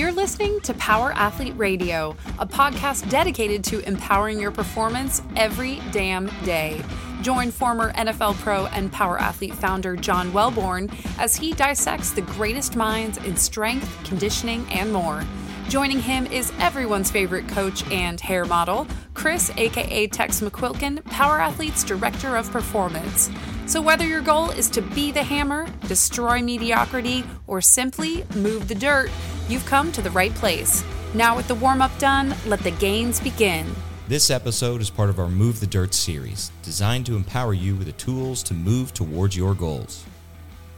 You're listening to Power Athlete Radio, a podcast dedicated to empowering your performance every damn day. Join former NFL pro and Power Athlete founder John Welbourn as he dissects the greatest minds in strength, conditioning, and more. Joining him is everyone's favorite coach and hair model, Chris, aka Tex McQuilkin, Power Athlete's Director of Performance. So, whether your goal is to be the hammer, destroy mediocrity, or simply move the dirt, you've come to the right place. Now, with the warm up done, let the gains begin. This episode is part of our Move the Dirt series, designed to empower you with the tools to move towards your goals.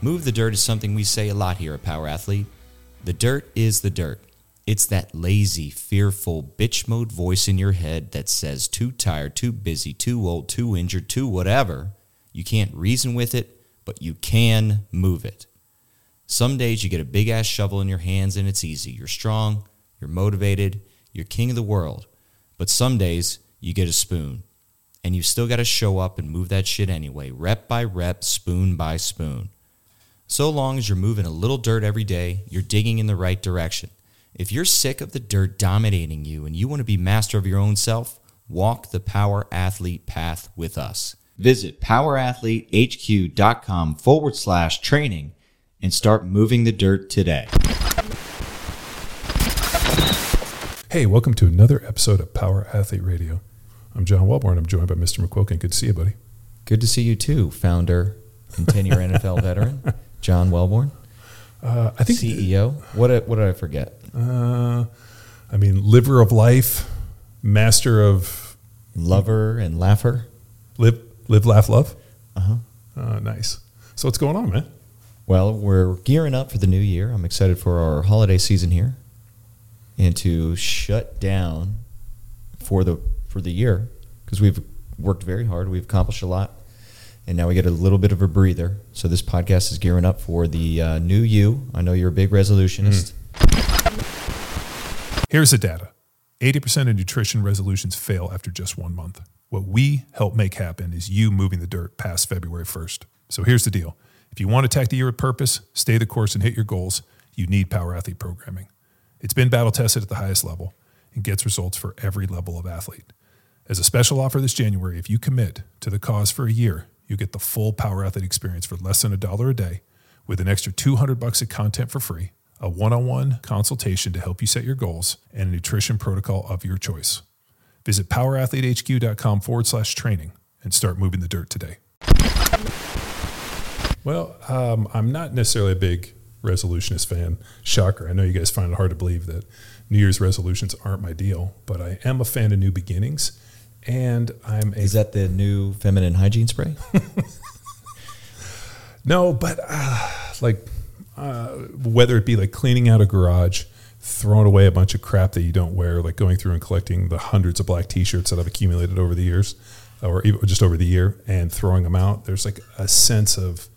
Move the dirt is something we say a lot here at Power Athlete. The dirt is the dirt. It's that lazy, fearful, bitch mode voice in your head that says too tired, too busy, too old, too injured, too whatever. You can't reason with it, but you can move it. Some days you get a big ass shovel in your hands and it's easy. You're strong, you're motivated, you're king of the world. But some days you get a spoon and you still got to show up and move that shit anyway, rep by rep, spoon by spoon. So long as you're moving a little dirt every day, you're digging in the right direction. If you're sick of the dirt dominating you and you want to be master of your own self, walk the Power Athlete path with us. Visit powerathletehq.com forward slash training and start moving the dirt today. Hey, welcome to another episode of Power Athlete Radio. I'm John Welbourn. I'm joined by Mr. McQuilkin. Good to see you, buddy. Good to see you too, founder and 10 year NFL veteran, John Welbourn. Uh, I think CEO. What did, what did I forget? Uh, I mean, liver of life, master of Lover and laugher. live, live, laugh, love. Uh-huh. Uh, nice. So what's going on, man? Well, we're gearing up for the new year. I'm excited for our holiday season here and to shut down for the for the year because we've worked very hard. We've accomplished a lot. And now we get a little bit of a breather. So this podcast is gearing up for the uh, new you. I know you're a big resolutionist. Here's the data 80% of nutrition resolutions fail after just one month. What we help make happen is you moving the dirt past February 1st. So here's the deal if you want to attack the year with purpose, stay the course, and hit your goals, you need Power Athlete programming. It's been battle tested at the highest level and gets results for every level of athlete. As a special offer this January, if you commit to the cause for a year, you get the full Power Athlete experience for less than a dollar a day with an extra 200 bucks of content for free, a one-on-one consultation to help you set your goals, and a nutrition protocol of your choice. Visit powerathletehq.com forward slash training and start moving the dirt today. Well, um, I'm not necessarily a big resolutionist fan. Shocker. I know you guys find it hard to believe that New Year's resolutions aren't my deal, but I am a fan of new beginnings. And I'm a Is that the new feminine hygiene spray? No, but uh, like uh, whether it be like cleaning out a garage, throwing away a bunch of crap that you don't wear, like going through and collecting the hundreds of black T-shirts that I've accumulated over the years, or even just over the year, and throwing them out. There's like a sense of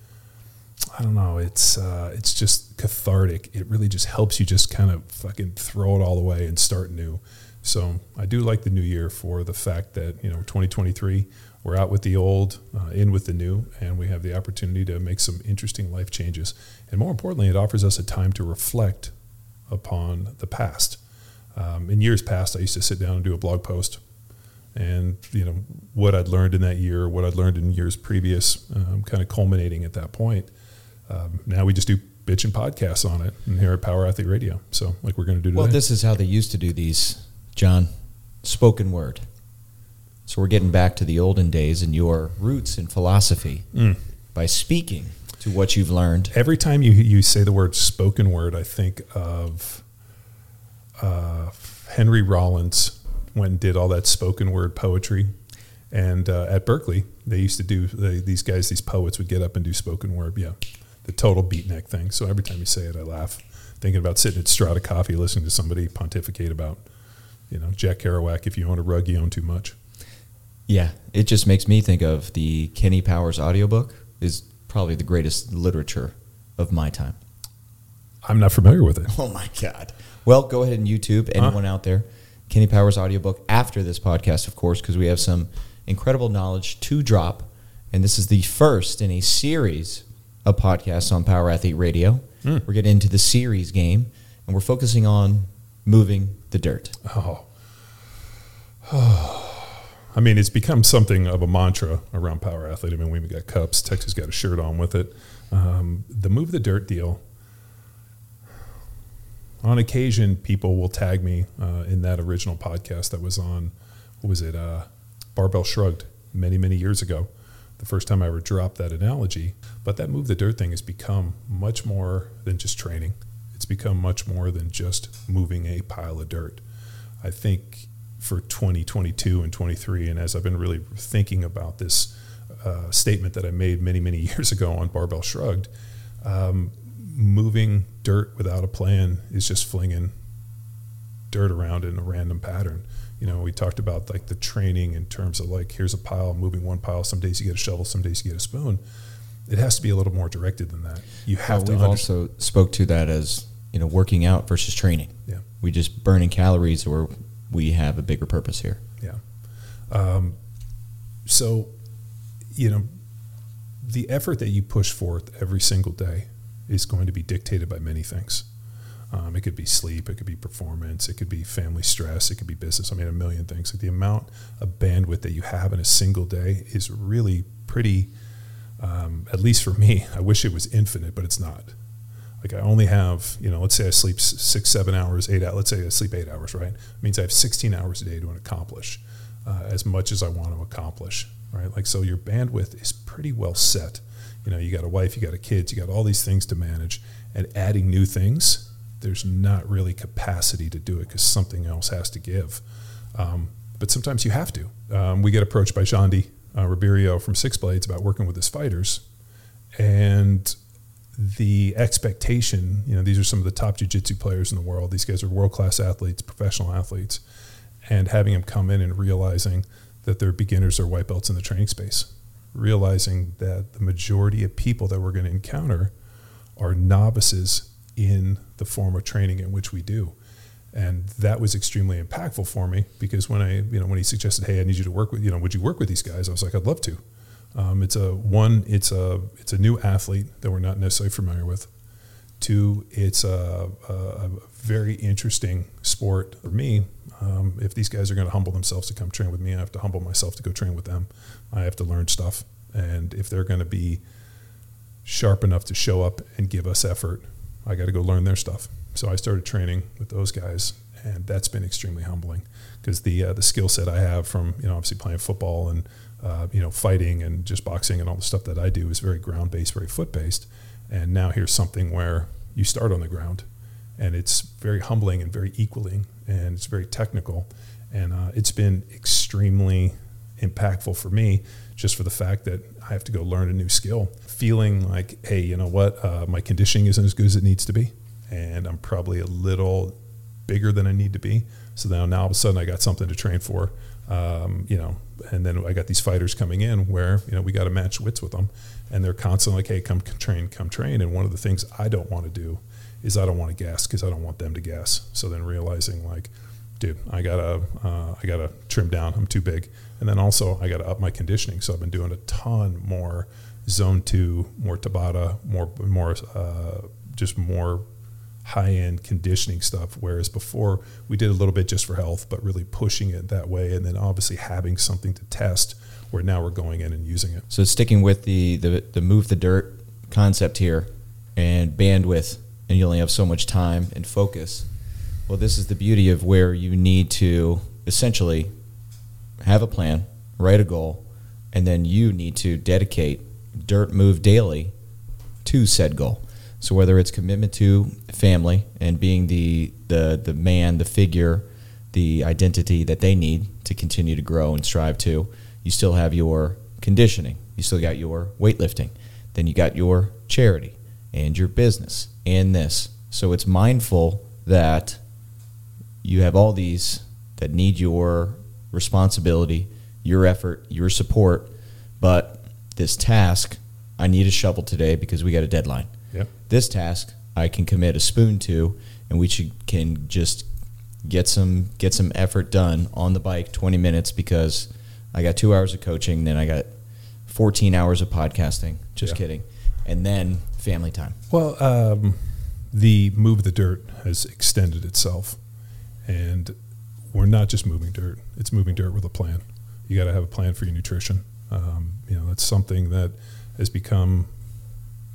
I don't know. It's uh, it's just cathartic. It really just helps you just kind of fucking throw it all away and start new. So I do like the new year for the fact that you know 2023 we're out with the old, uh, in with the new, and we have the opportunity to make some interesting life changes. And more importantly, it offers us a time to reflect upon the past. Um, in years past, I used to sit down and do a blog post, and you know what I'd learned in that year, what I'd learned in years previous, um, kind of culminating at that point. Um, now we just do bitch and podcasts on it, and here at Power Athlete Radio. So, like we're going to do today. well, this is how they used to do these, John. Spoken word. So we're getting back to the olden days and your roots in philosophy Mm. by speaking to what you've learned. Every time you you say the word spoken word, I think of uh, Henry Rollins when did all that spoken word poetry. And uh, at Berkeley, they used to do they, these guys, these poets would get up and do spoken word. Yeah, the total beatnik thing. So every time you say it, I laugh, thinking about sitting at Strada Coffee, listening to somebody pontificate about, you know, Jack Kerouac. If you own a rug, you own too much. Yeah, it just makes me think of the Kenny Powers audiobook is probably the greatest literature of my time. I'm not familiar with it. Oh my god. Well, go ahead and YouTube anyone out there Kenny Powers audiobook after this podcast of course because we have some incredible knowledge to drop and this is the first in a series of podcasts on Power Athlete Radio. Hmm. We're getting into the series game and we're focusing on moving the dirt. Oh. I mean, it's become something of a mantra around Power Athlete. I mean, we've got cups. Texas got a shirt on with it. Um, the Move the Dirt deal, on occasion, people will tag me uh, in that original podcast that was on, what was it, uh, Barbell Shrugged many, many years ago. The first time I ever dropped that analogy. But that Move the Dirt thing has become much more than just training, it's become much more than just moving a pile of dirt. I think for 2022 and 23, and as I've been really thinking about this uh, statement that I made many, many years ago on Barbell Shrugged, um, moving dirt without a plan is just flinging dirt around in a random pattern. You know, we talked about like the training in terms of like here's a pile, moving one pile. Some days you get a shovel, some days you get a spoon. It has to be a little more directed than that. You have Uh, to. we've understand- also spoke to that as you know working out versus training. Yeah. We just burning calories, or we have a bigger purpose here. Yeah. Um, so, you know, the effort that you push forth every single day is going to be dictated by many things. Um, it could be sleep, it could be performance, it could be family stress, it could be business. I mean, a million things. Like the amount of bandwidth that you have in a single day is really pretty. Um, at least for me, I wish it was infinite, but it's not. Like I only have, you know, let's say I sleep six, seven hours, eight hours. Let's say I sleep eight hours, right? It means I have 16 hours a day to accomplish uh, as much as I want to accomplish, right? Like so, your bandwidth is pretty well set. You know, you got a wife, you got a kids, you got all these things to manage, and adding new things, there's not really capacity to do it because something else has to give. Um, but sometimes you have to. Um, we get approached by Xande uh, Ribeiro from Six Blades about working with his fighters, and the expectation, you know, these are some of the top jiu-jitsu players in the world. These guys are world-class athletes, professional athletes, and having them come in and realizing that they're beginners or white belts in the training space, realizing that the majority of people that we're going to encounter are novices in the form of training in which we do. And that was extremely impactful for me because when I, you know, when he suggested, "Hey, I need you to work with, you know, would you work with these guys?" I was like, "I'd love to." Um, it's a one. It's a it's a new athlete that we're not necessarily familiar with. Two, it's a, a, a very interesting sport for me. Um, if these guys are going to humble themselves to come train with me, I have to humble myself to go train with them. I have to learn stuff, and if they're going to be sharp enough to show up and give us effort, I got to go learn their stuff. So I started training with those guys, and that's been extremely humbling because the uh, the skill set I have from you know obviously playing football and uh, you know fighting and just boxing and all the stuff that I do is very ground based, very foot based, and now here's something where you start on the ground, and it's very humbling and very equaling, and it's very technical, and uh, it's been extremely impactful for me just for the fact that I have to go learn a new skill. Feeling like, hey, you know what, uh, my conditioning isn't as good as it needs to be, and I'm probably a little bigger than I need to be. So now, now all of a sudden, I got something to train for, um, you know. And then I got these fighters coming in where you know we got to match wits with them, and they're constantly like, hey, come train, come train. And one of the things I don't want to do is I don't want to gas because I don't want them to gas. So then realizing like, dude, I gotta uh, I gotta trim down. I'm too big. And then also I gotta up my conditioning. So I've been doing a ton more zone two, more Tabata, more more uh, just more high end conditioning stuff. Whereas before we did a little bit just for health, but really pushing it that way, and then obviously having something to test. Where now we're going in and using it. So sticking with the, the the move the dirt concept here, and bandwidth, and you only have so much time and focus. Well, this is the beauty of where you need to essentially have a plan, write a goal, and then you need to dedicate dirt move daily to said goal. So whether it's commitment to family and being the the the man, the figure, the identity that they need to continue to grow and strive to, you still have your conditioning. You still got your weightlifting. Then you got your charity and your business and this. So it's mindful that you have all these that need your responsibility, your effort, your support, but this task I need a shovel today because we got a deadline. This task I can commit a spoon to, and we should, can just get some get some effort done on the bike 20 minutes because I got two hours of coaching, then I got 14 hours of podcasting. Just Yeah. kidding, and then family time. Well, um, the move the dirt has extended itself, and we're not just moving dirt; it's moving dirt with a plan. You got to have a plan for your nutrition. Um, you know, that's something that has become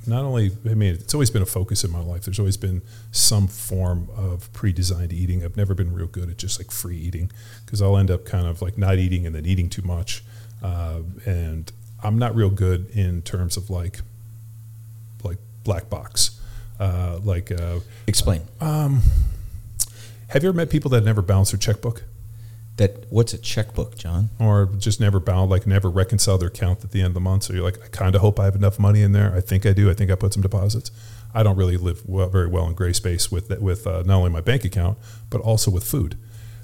not only I mean it's always been a focus in my life. There's always been some form of pre-designed eating. I've never been real good at just like free eating because I'll end up kind of like not eating and then eating too much, uh, and I'm not real good in terms of like like black box. Uh, like uh, Explain. have you ever met people that never balance their checkbook That what's a checkbook, John? or just never balance like never reconcile their account at the end of the month. So you're like i kind of hope i have enough money in there. I think i do. I think i put some deposits. I don't really live well, very well in gray space with with uh, not only my bank account but also with food.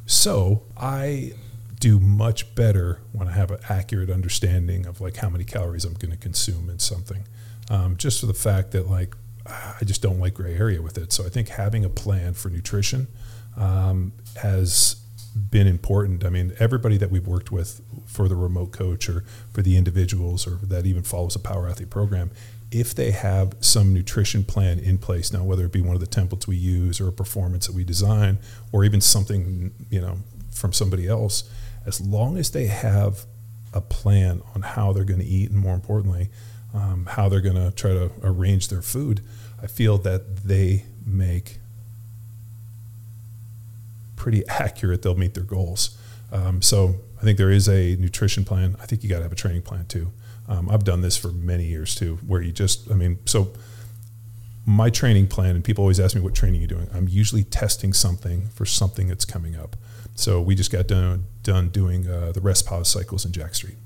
So i do much better when i have an accurate understanding of like how many calories i'm going to consume in something. Um, just for the fact that like i just don't like gray area with it. So i think having a plan for nutrition um, has been important. I mean, everybody that we've worked with for the remote coach or for the individuals or that even follows a power athlete program, if they have some nutrition plan in place now, whether it be one of the templates we use or a performance that we design or even something, you know, from somebody else, as long as they have a plan on how they're going to eat and more importantly, um, how they're going to try to arrange their food, I feel that they make pretty accurate, they'll meet their goals. Um, so I think there is a nutrition plan. I think you got to have a training plan too. Um, I've done this for many years too, where you just, I mean, so my training plan, and people always ask me what training you're doing. I'm usually testing something for something that's coming up. So we just got done done doing uh, the rest pause cycles in Jacked Street.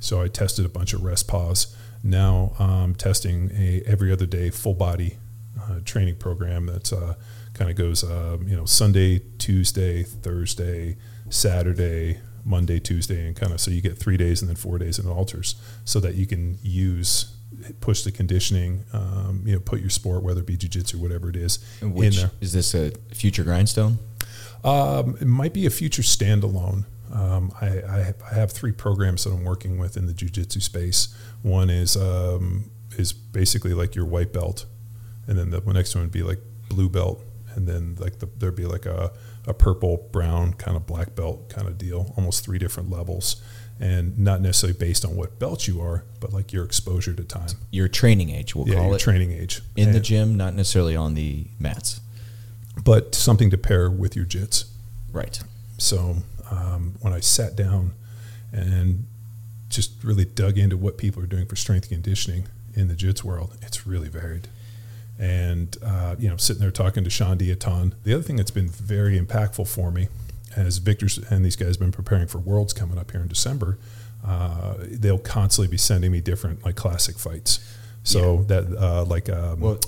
So I tested a bunch of rest pause. Now I'm testing a every other day full body uh, training program that's uh, kind of goes um, you know Sunday, Tuesday, Thursday, Saturday, Monday, Tuesday, and kind of so you get three days and then four days in alters, so that you can use push the conditioning, um, you know, put your sport, whether it be jujitsu, whatever it is, Which in there. is this a future grindstone? Um, it might be a future standalone. Um, I, I, I have three programs that I'm working with in the jujitsu space. One is um, is basically like your white belt, and then the next one would be like blue belt, and then like the, there'd be like a, a purple, brown, kind of black belt kind of deal, almost three different levels, and not necessarily based on what belt you are, but like your exposure to time. Your training age, we'll yeah, call your it. training age in the gym, not necessarily on the mats. but something to pair with your jits. Right. So um, when I sat down and just really dug into what people are doing for strength conditioning in the jits world, it's really varied. And uh, you know, sitting there talking to Sean Diaton. The other thing that's been very impactful for me, as Victor's and these guys have been preparing for Worlds coming up here in December, uh, they'll constantly be sending me different like classic fights. So that uh, like um, Well,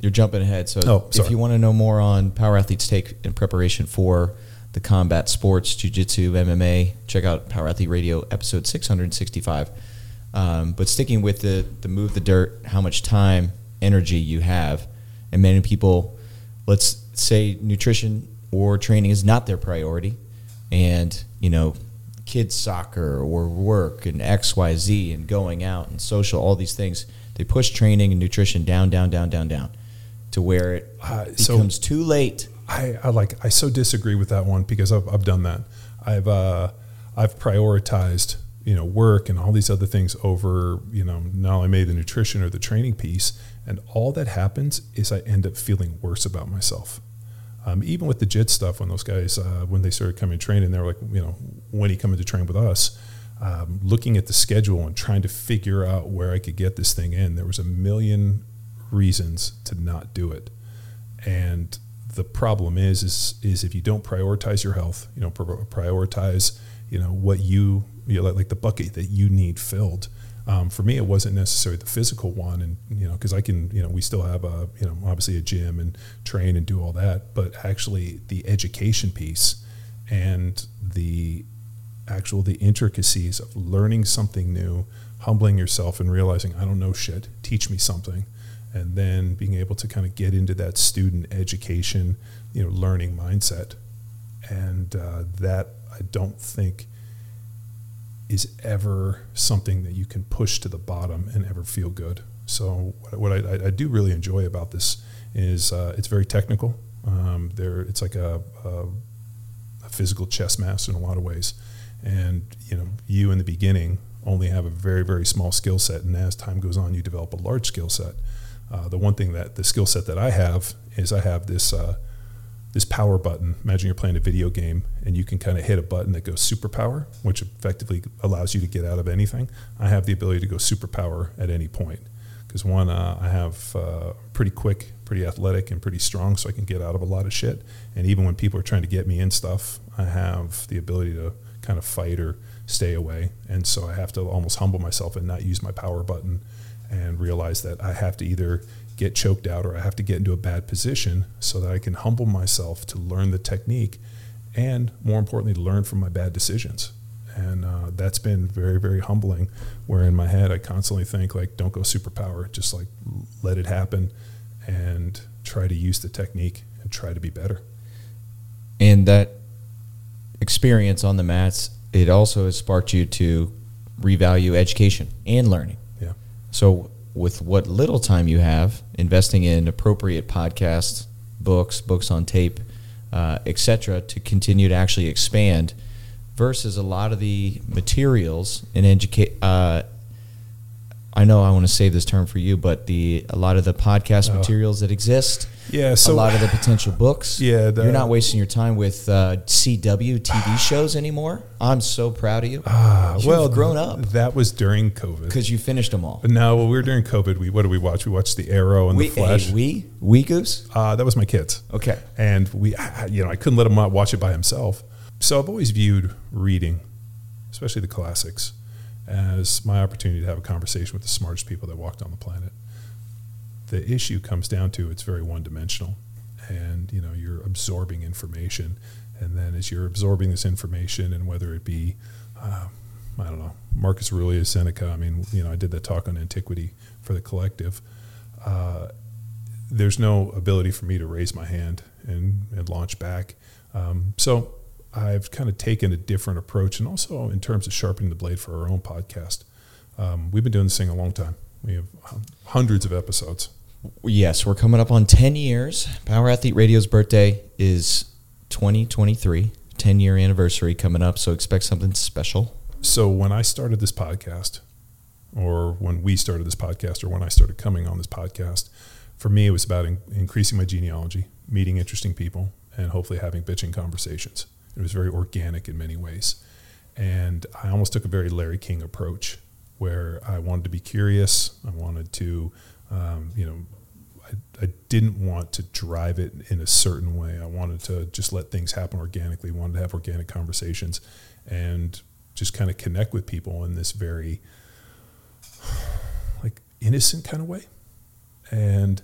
you're jumping ahead. So Oh, if you want to know more on Power Athletes Take in preparation for the combat sports, jiu-jitsu, MMA, check out Power Athlete Radio episode 665. Um, but sticking with the, the move the dirt, how much time, energy you have, and many people, let's say nutrition or training is not their priority, and you know, kids soccer or work and X Y Z and going out and social, all these things, they push training and nutrition down, down, down, down, down, to where it Uh, so- becomes too late. I, I like I so disagree with that one because I've, I've done that. I've uh, I've prioritized you know work and all these other things over you know not only maybe the nutrition or the training piece, and all that happens is I end up feeling worse about myself. Um, even with the JIT stuff, when those guys uh, when they started coming training, they were like you know when he coming to train with us. Um, looking at the schedule and trying to figure out where I could get this thing in, there was a million reasons to not do it and the problem is is is if you don't prioritize your health you know prioritize you know what you you know, like, like the bucket that you need filled um, for me it wasn't necessarily the physical one and you know because i can you know we still have a you know obviously a gym and train and do all that but actually the education piece and the actual the intricacies of learning something new humbling yourself and realizing i don't know shit teach me something and then being able to kind of get into that student education you know learning mindset. And uh, that i don't think is ever something that you can push to the bottom and ever feel good So what, I, I, do really enjoy about this is uh, it's very technical. Um, there, it's like a, a, a physical chess master in a lot of ways, and you know, you in the beginning only have a very very small skill set, and as time goes on, you develop a large skill set. Uh, the one thing that the skill set that I have is I have this uh, this power button. Imagine you're playing a video game and you can kind of hit a button that goes superpower, which effectively allows you to get out of anything. I have the ability to go superpower at any point because one, uh, I have uh, pretty quick, pretty athletic, and pretty strong, so I can get out of a lot of shit. And even when people are trying to get me in stuff, I have the ability to kind of fight or stay away. And so I have to almost humble myself and not use my power button and realize that I have to either get choked out or I have to get into a bad position so that I can humble myself to learn the technique and more importantly, learn from my bad decisions. And uh, that's been very, very humbling. Where in my head, I constantly think, like, don't go superpower, just like let it happen and try to use the technique and try to be better. And that experience on the mats, it also has sparked you to revalue education and learning. Yeah. So, with what little time you have, investing in appropriate podcasts, books, books on tape, uh, etc., to continue to actually expand, versus a lot of the materials and educate. Uh, I know I want to save this term for you, but the a lot of the podcast oh. materials that exist yeah, so a lot of the potential books. Yeah, the, you're not wasting your time with uh, CW TV shows anymore. I'm so proud of you. Uh, You've well, grown up. That was during COVID because you finished them all. No, well, we were during COVID. We what did we watch? We watched The Arrow and we, The Flash. Hey, we we goose. Uh, that was my kids. Okay, and we, you know, I couldn't let him watch it by himself. So I've always viewed reading, especially the classics, as my opportunity to have a conversation with the smartest people that walked on the planet. The issue comes down to it's very one dimensional and you know you're absorbing information and then as you're absorbing this information and whether it be uh, I don't know Marcus Aurelius Seneca I mean you know I did that talk on antiquity for the collective uh, there's no ability for me to raise my hand and, and launch back. Um, so I've kind of taken a different approach and also in terms of sharpening the blade for our own podcast um, we've been doing this thing a long time we have hundreds of episodes. Yes, we're coming up on 10 years. Power Athlete Radio's birthday is 2023, 10 year anniversary coming up. So expect something special. So when I started this podcast, or when we started this podcast, or when I started coming on this podcast, for me, it was about in- increasing my genealogy, meeting interesting people, and hopefully having bitching conversations. It was very organic in many ways. And I almost took a very Larry King approach where I wanted to be curious. I wanted to, um, you know, I, I, didn't want to drive it in a certain way. I wanted to just let things happen organically. I wanted to have organic conversations and just kind of connect with people in this very like innocent kind of way. And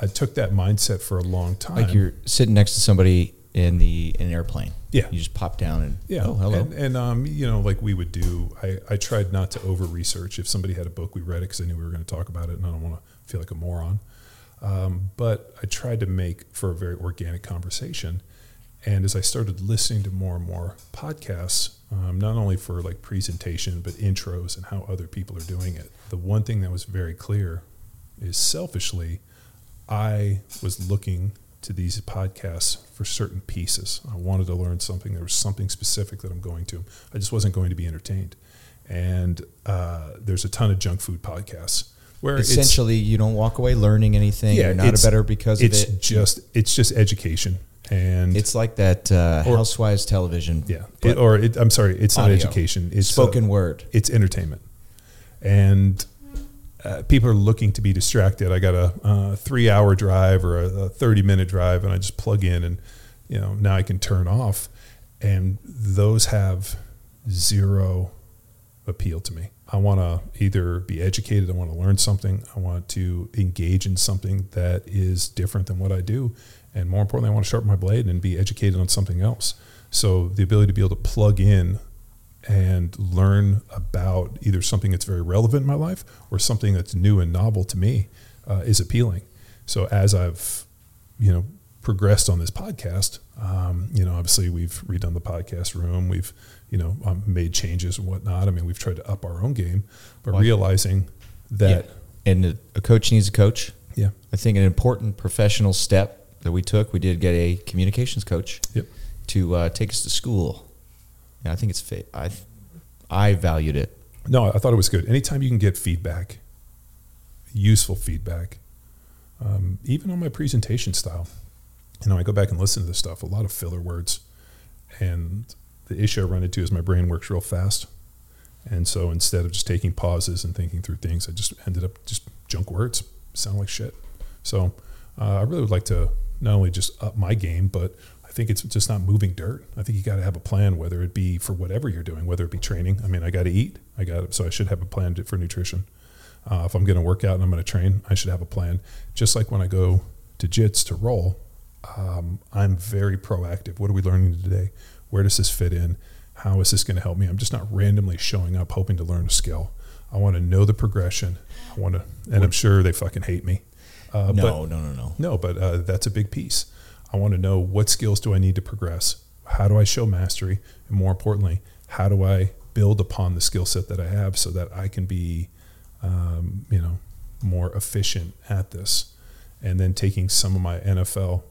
I took that mindset for a long time. Like you're sitting next to somebody in the in an airplane. Yeah, you just pop down and yeah, oh hello. And, and um, you know, like we would do. I I tried not to over research. If somebody had a book, we read it because I knew we were going to talk about it, and I don't want to feel like a moron. Um, but I tried to make for a very organic conversation. And as I started listening to more and more podcasts, um, not only for like presentation, but intros and how other people are doing it, the one thing that was very clear is selfishly, I was looking to these podcasts for certain pieces. I wanted to learn something. There was something specific that I'm going to. I just wasn't going to be entertained. And uh, there's a ton of junk food podcasts where essentially you don't walk away learning anything. Yeah, You're not a better because it's of it. just it's just education. And it's like that uh, or, Housewives television. Yeah, it, or it, I'm sorry, it's audio. not education. It's spoken uh, word. It's entertainment, and uh, people are looking to be distracted. I got a uh, three hour drive or a, a, 30 minute drive, and I just plug in, and you know now I can turn off, and those have zero appeal to me. I want to either be educated, I want to learn something, I want to engage in something that is different than what I do, and more importantly, I want to sharpen my blade and be educated on something else. So the ability to be able to plug in and learn about either something that's very relevant in my life or something that's new and novel to me uh, is appealing. So as I've, you know, progressed on this podcast, um, you know, obviously we've redone the podcast room, we've, you know, um, made changes and whatnot. I mean, we've tried to up our own game, but well, realizing that. Yeah. And a, coach needs a coach. Yeah. I think an important professional step that we took, we did get a communications coach Yep. to uh, take us to school. Yeah, I think it's fa- I I valued it. No, I thought it was good. Anytime you can get feedback, useful feedback, um, even on my presentation style. You know, I go back and listen to this stuff, a lot of filler words. And the issue I run into is my brain works real fast. And so instead of just taking pauses and thinking through things, I just ended up just junk words, sound like shit. So uh, I really would like to not only just up my game, but I think it's just not moving dirt. I think you got to have a plan, whether it be for whatever you're doing, whether it be training. I mean, I got to eat. I got so I should have a plan for nutrition. Uh, if I'm going to work out and I'm going to train, I should have a plan. Just like when I go to jits to roll, um, I'm very proactive. What are we learning today? Where does this fit in? How is this going to help me? I'm just not randomly showing up hoping to learn a skill. I want to know the progression. I want to, and I'm sure they fucking hate me. Uh, no, but no, no, no. no, but uh, that's a big piece. I want to know what skills do I need to progress? How do I show mastery? And more importantly, how do I build upon the skill set that I have so that I can be, um, you know, more efficient at this? And then taking some of my NFL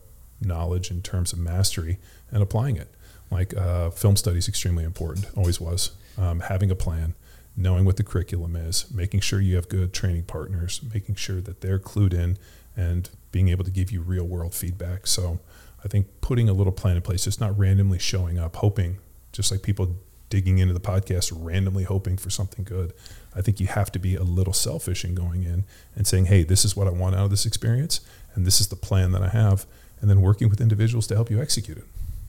knowledge in terms of mastery and applying it. Like uh, film study is extremely important, always was. Um, having a plan, knowing what the curriculum is, making sure you have good training partners, making sure that they're clued in, and being able to give you real world feedback. So I think putting a little plan in place, just not randomly showing up, hoping, just like people digging into the podcast, randomly hoping for something good. I think you have to be a little selfish in going in and saying, hey, this is what I want out of this experience, and this is the plan that I have, and then working with individuals to help you execute it.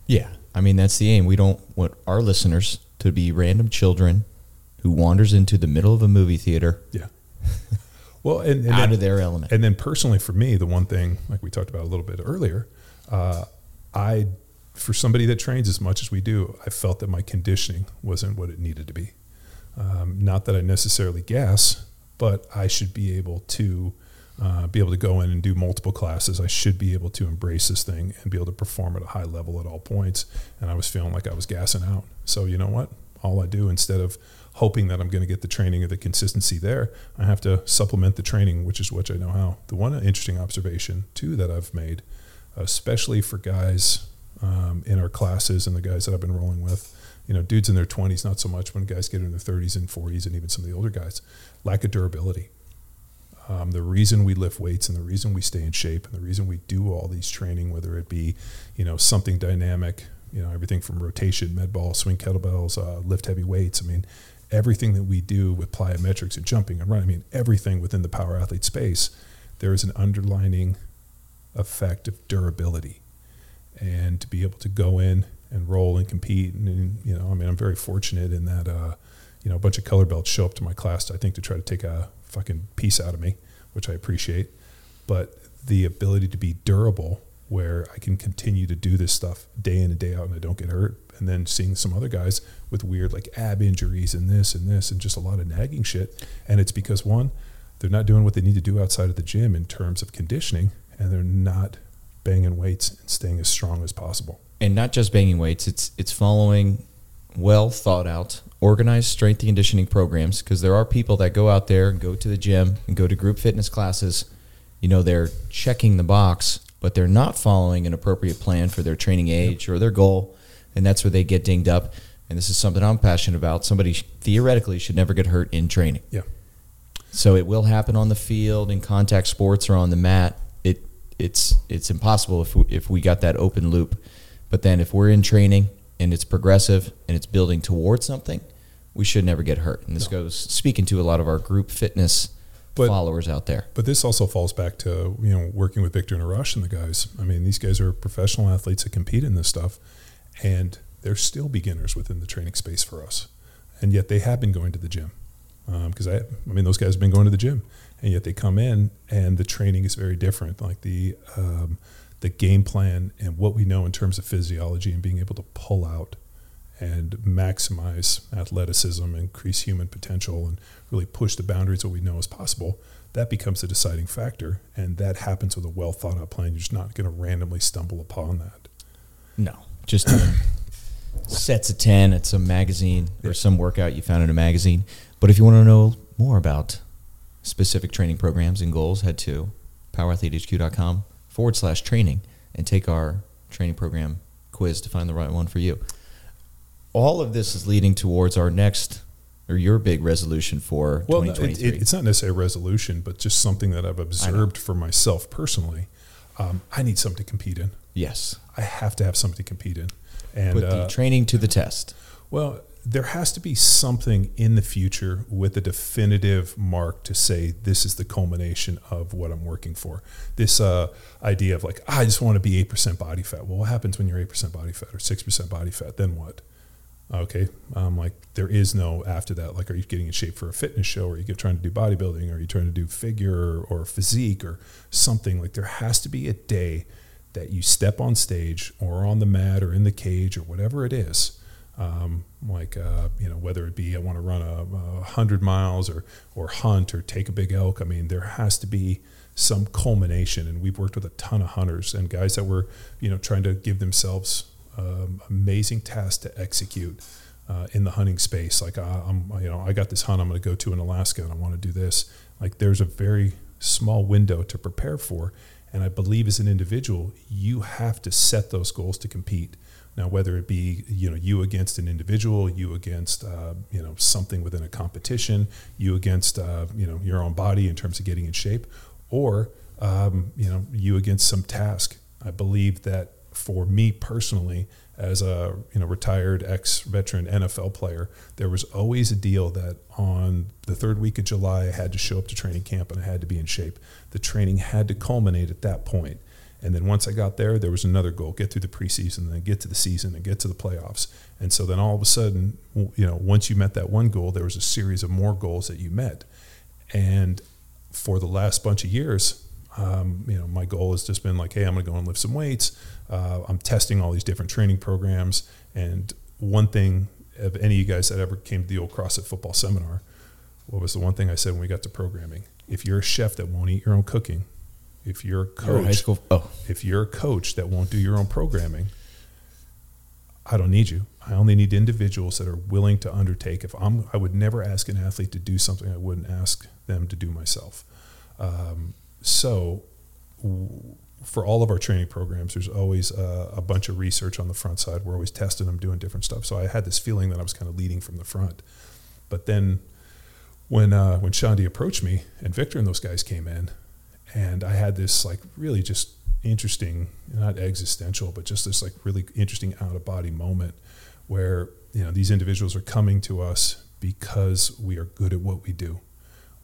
Yeah, I mean that's the aim. We don't want our listeners to be random children who wanders into the middle of a movie theater Yeah. Well, and, and out then, of their element. and then personally for me, the one thing like we talked about a little bit earlier, uh, I for somebody that trains as much as we do, I felt that my conditioning wasn't what it needed to be. Um, not that I necessarily gas, but I should be able to uh, be able to go in and do multiple classes. I should be able to embrace this thing and be able to perform at a high level at all points. And I was feeling like I was gassing out. So you know what? All I do instead of hoping that I'm going to get the training or the consistency there, I have to supplement the training, which is which I know how. The one interesting observation too that I've made, especially for guys um, in our classes and the guys that I've been rolling with, you know, dudes in their 20s, not so much when guys get in their 30s and 40s, and even some of the older guys, lack of durability. Um, the reason we lift weights and the reason we stay in shape and the reason we do all these training, whether it be, you know, something dynamic, you know, everything from rotation, med ball, swing kettlebells, uh, lift heavy weights. I mean, everything that we do with plyometrics and jumping and running, I mean, everything within the power athlete space, there is an underlining effect of durability. And to be able to go in and roll and compete, and, and you know, I mean, I'm very fortunate in that, uh, you know, a bunch of color belts show up to my class, I think, to try to take a fucking piece out of me, which I appreciate. But the ability to be durable, where I can continue to do this stuff day in and day out and I don't get hurt. And then seeing some other guys with weird like ab injuries and this and this and just a lot of nagging shit. And it's because one, they're not doing what they need to do outside of the gym in terms of conditioning and they're not banging weights and staying as strong as possible. and not just banging weights. It's it's following well thought out, organized strength and conditioning programs. Because there are people that go out there and go to the gym and go to group fitness classes. You know, they're checking the box, but they're not following an appropriate plan for their training age or their goal, and that's where they get dinged up. And this is something I'm passionate about. Somebody theoretically should never get hurt in training. Yeah. So it will happen on the field in contact sports or on the mat. It it's it's impossible if we, if we got that open loop. But then if we're in training and it's progressive and it's building towards something, we should never get hurt. And this goes speaking to a lot of our group fitness But- followers out there. But this also falls back to you know working with Victor and Arash and the guys. I mean, these guys are professional athletes that compete in this stuff, and they're still beginners within the training space for us, and yet they have been going to the gym um, because I, I mean, those guys have been going to the gym, and yet they come in and the training is very different. Like the um, the game plan and what we know in terms of physiology and being able to pull out and maximize athleticism, increase human potential, and really push the boundaries of what we know is possible, that becomes a deciding factor. And that happens with a well thought out plan. You're just not going to randomly stumble upon that. No, just sets of 10 at some magazine or some workout you found in a magazine. But if you want to know more about specific training programs and goals, head to powerathletehq.com forward slash training and take our training program quiz to find the right one for you. All of this is leading towards our next or your big resolution for Well, 2023. it, it, it's not necessarily a resolution, but just something that I've observed for myself personally. Um, I need something to compete in. yes. I have to have something to compete in. And Put the uh, training to the test. Well, there has to be something in the future with a definitive mark to say this is the culmination of what I'm working for. This uh, idea of like, "Ah, I just want to be 8% body fat. Well, what happens when you're 8% body fat or 6% body fat? Then what? Okay. Um, like, there is no after that. Like, are you getting in shape for a fitness show? Or are you trying to do bodybuilding? Or are you trying to do figure or, or physique or something? Like, there has to be a day that you step on stage or on the mat or in the cage or whatever it is um, like uh, you know whether it be I want to run a, a hundred miles or or hunt or take a big elk. I mean, there has to be some culmination, and we've worked with a ton of hunters and guys that were you know trying to give themselves um, amazing tasks to execute. Uh, in the hunting space, like I'm, you know, I got this hunt I'm going to go to in Alaska, and I want to do this. Like, there's a very small window to prepare for, and I believe as an individual, you have to set those goals to compete. Now, whether it be you know you against an individual, you against uh, you know something within a competition, you against uh, you know your own body in terms of getting in shape, or um, you know you against some task. I believe that for me personally, as a you know retired ex-veteran NFL player, there was always a deal that on the third week of July, I had to show up to training camp and I had to be in shape. The training had to culminate at that point. And then once I got there, there was another goal: get through the preseason, then get to the season, and get to the playoffs. And so then all of a sudden, you know, once you met that one goal, there was a series of more goals that you met. And for the last bunch of years, um, you know, my goal has just been like, hey, I'm going to go and lift some weights. Uh, I'm testing all these different training programs. And one thing, of any of you guys that ever came to the old CrossFit football seminar, what was the one thing I said when we got to programming? If you're a chef that won't eat your own cooking, if you're a coach, high school. Oh, if you're a coach that won't do your own programming, I don't need you. I only need individuals that are willing to undertake. If I'm, I would never ask an athlete to do something I wouldn't ask them to do myself. Um, so, w- for all of our training programs, there's always a, a bunch of research on the front side. We're always testing them, doing different stuff. So I had this feeling that I was kind of leading from the front. But then, when uh, when Xande approached me and Victor and those guys came in, and I had this like really just interesting, not existential, but just this like really interesting out of body moment where you know these individuals are coming to us because we are good at what we do.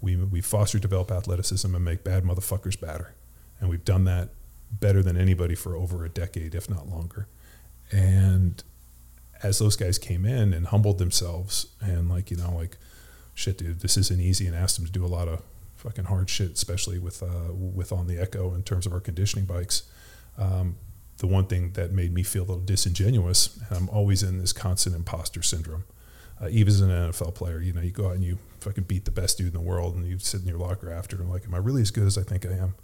We we foster, develop athleticism, and make bad motherfuckers badder, and we've done that better than anybody for over a decade, if not longer. And as those guys came in and humbled themselves and like you know like shit dude this isn't easy and asked them to do a lot of fucking hard shit especially with uh, with on the echo in terms of our conditioning bikes. Um, the one thing that made me feel a little disingenuous and i'm always in this constant imposter syndrome uh, even as an nfl player you know you go out and you fucking beat the best dude in the world and you sit in your locker after and like am i really as good as i think i am?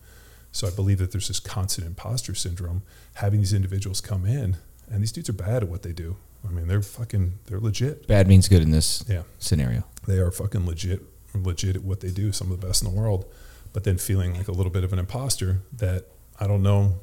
So i believe that there's this constant imposter syndrome having these individuals come in and these dudes are bad at what they do. I mean they're fucking they're legit. Bad means good in this yeah. scenario. they are fucking legit legit at what they do some of the best in the world but then feeling like a little bit of an imposter that i don't know.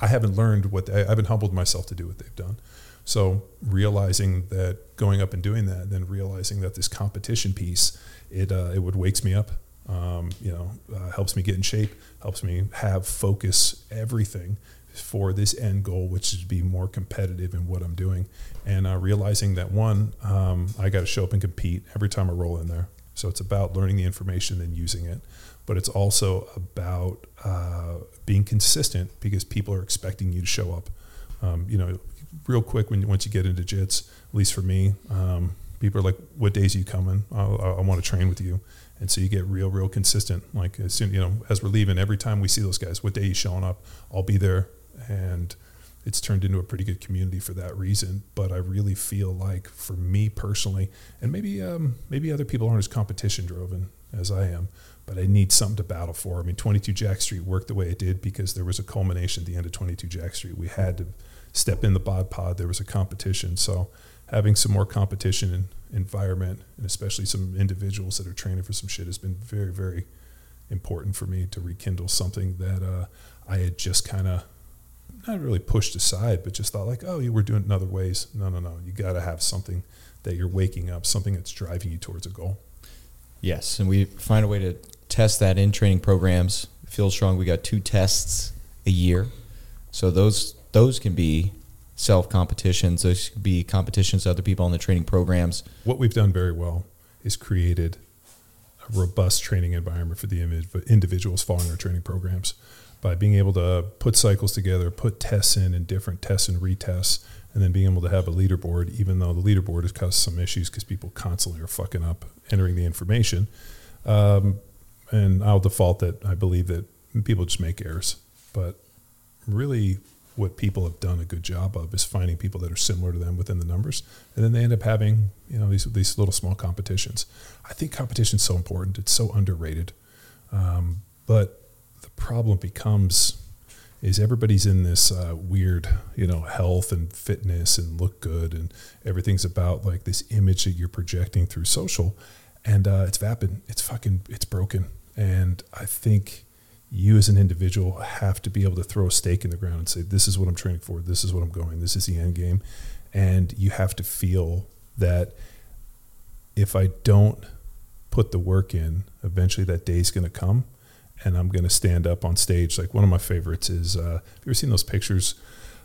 I haven't learned what i haven't humbled myself to do what they've done. So realizing that going up and doing that then realizing that this competition piece it uh, it would wakes me up um, you know uh, helps me get in shape helps me have focus everything for this end goal, which is to be more competitive in what I'm doing, and uh, realizing that one, um, I got to show up and compete every time I roll in there. So it's about learning the information and using it, but it's also about uh, being consistent because people are expecting you to show up. Um, you know, real quick when once you get into jits, at least for me, um, people are like, "What days are you coming? I, I, I want to train with you." And so you get real, real consistent. Like as soon, you know, as we're leaving, every time we see those guys, what day you showing up? I'll be there and it's turned into a pretty good community for that reason. But I really feel like, for me personally, and maybe um, maybe other people aren't as competition driven, as I am, but I need something to battle for. I mean, 22 Jacked Street worked the way it did because there was a culmination at the end of 22 Jacked Street. We had to step in the bod pod. There was a competition, so having some more competition and environment, and especially some individuals that are training for some shit, has been very, very important for me to rekindle something that uh, I had just kind of not really pushed aside, but just thought like, oh, you were doing it in other ways. No, no, no. You got to have something that you're waking up, something that's driving you towards a goal. Yes, and we find a way to test that in training programs. Feel strong. We got two tests a year, so those those can be self competitions. Those can be competitions to other people in the training programs. What we've done very well is created a robust training environment for the individuals following our training programs by being able to put cycles together, put tests in and different tests and retests, and then being able to have a leaderboard, even though the leaderboard has caused some issues because people constantly are fucking up entering the information. Um, and I'll default that I believe that people just make errors. But really, what people have done a good job of is finding people that are similar to them within the numbers, and then they end up having you know these these little small competitions. I think competition is so important; it's so underrated. Um, but problem becomes is everybody's in this uh, weird, you know, health and fitness and look good, and everything's about like this image that you're projecting through social, and uh, it's vapid, it's fucking, it's broken, and I think you as an individual have to be able to throw a stake in the ground and say, this is what I'm training for, this is what I'm going, this is the end game, and you have to feel that if I don't put the work in, eventually that day's going to come and I'm going to stand up on stage. Like one of my favorites is, uh, have you ever seen those pictures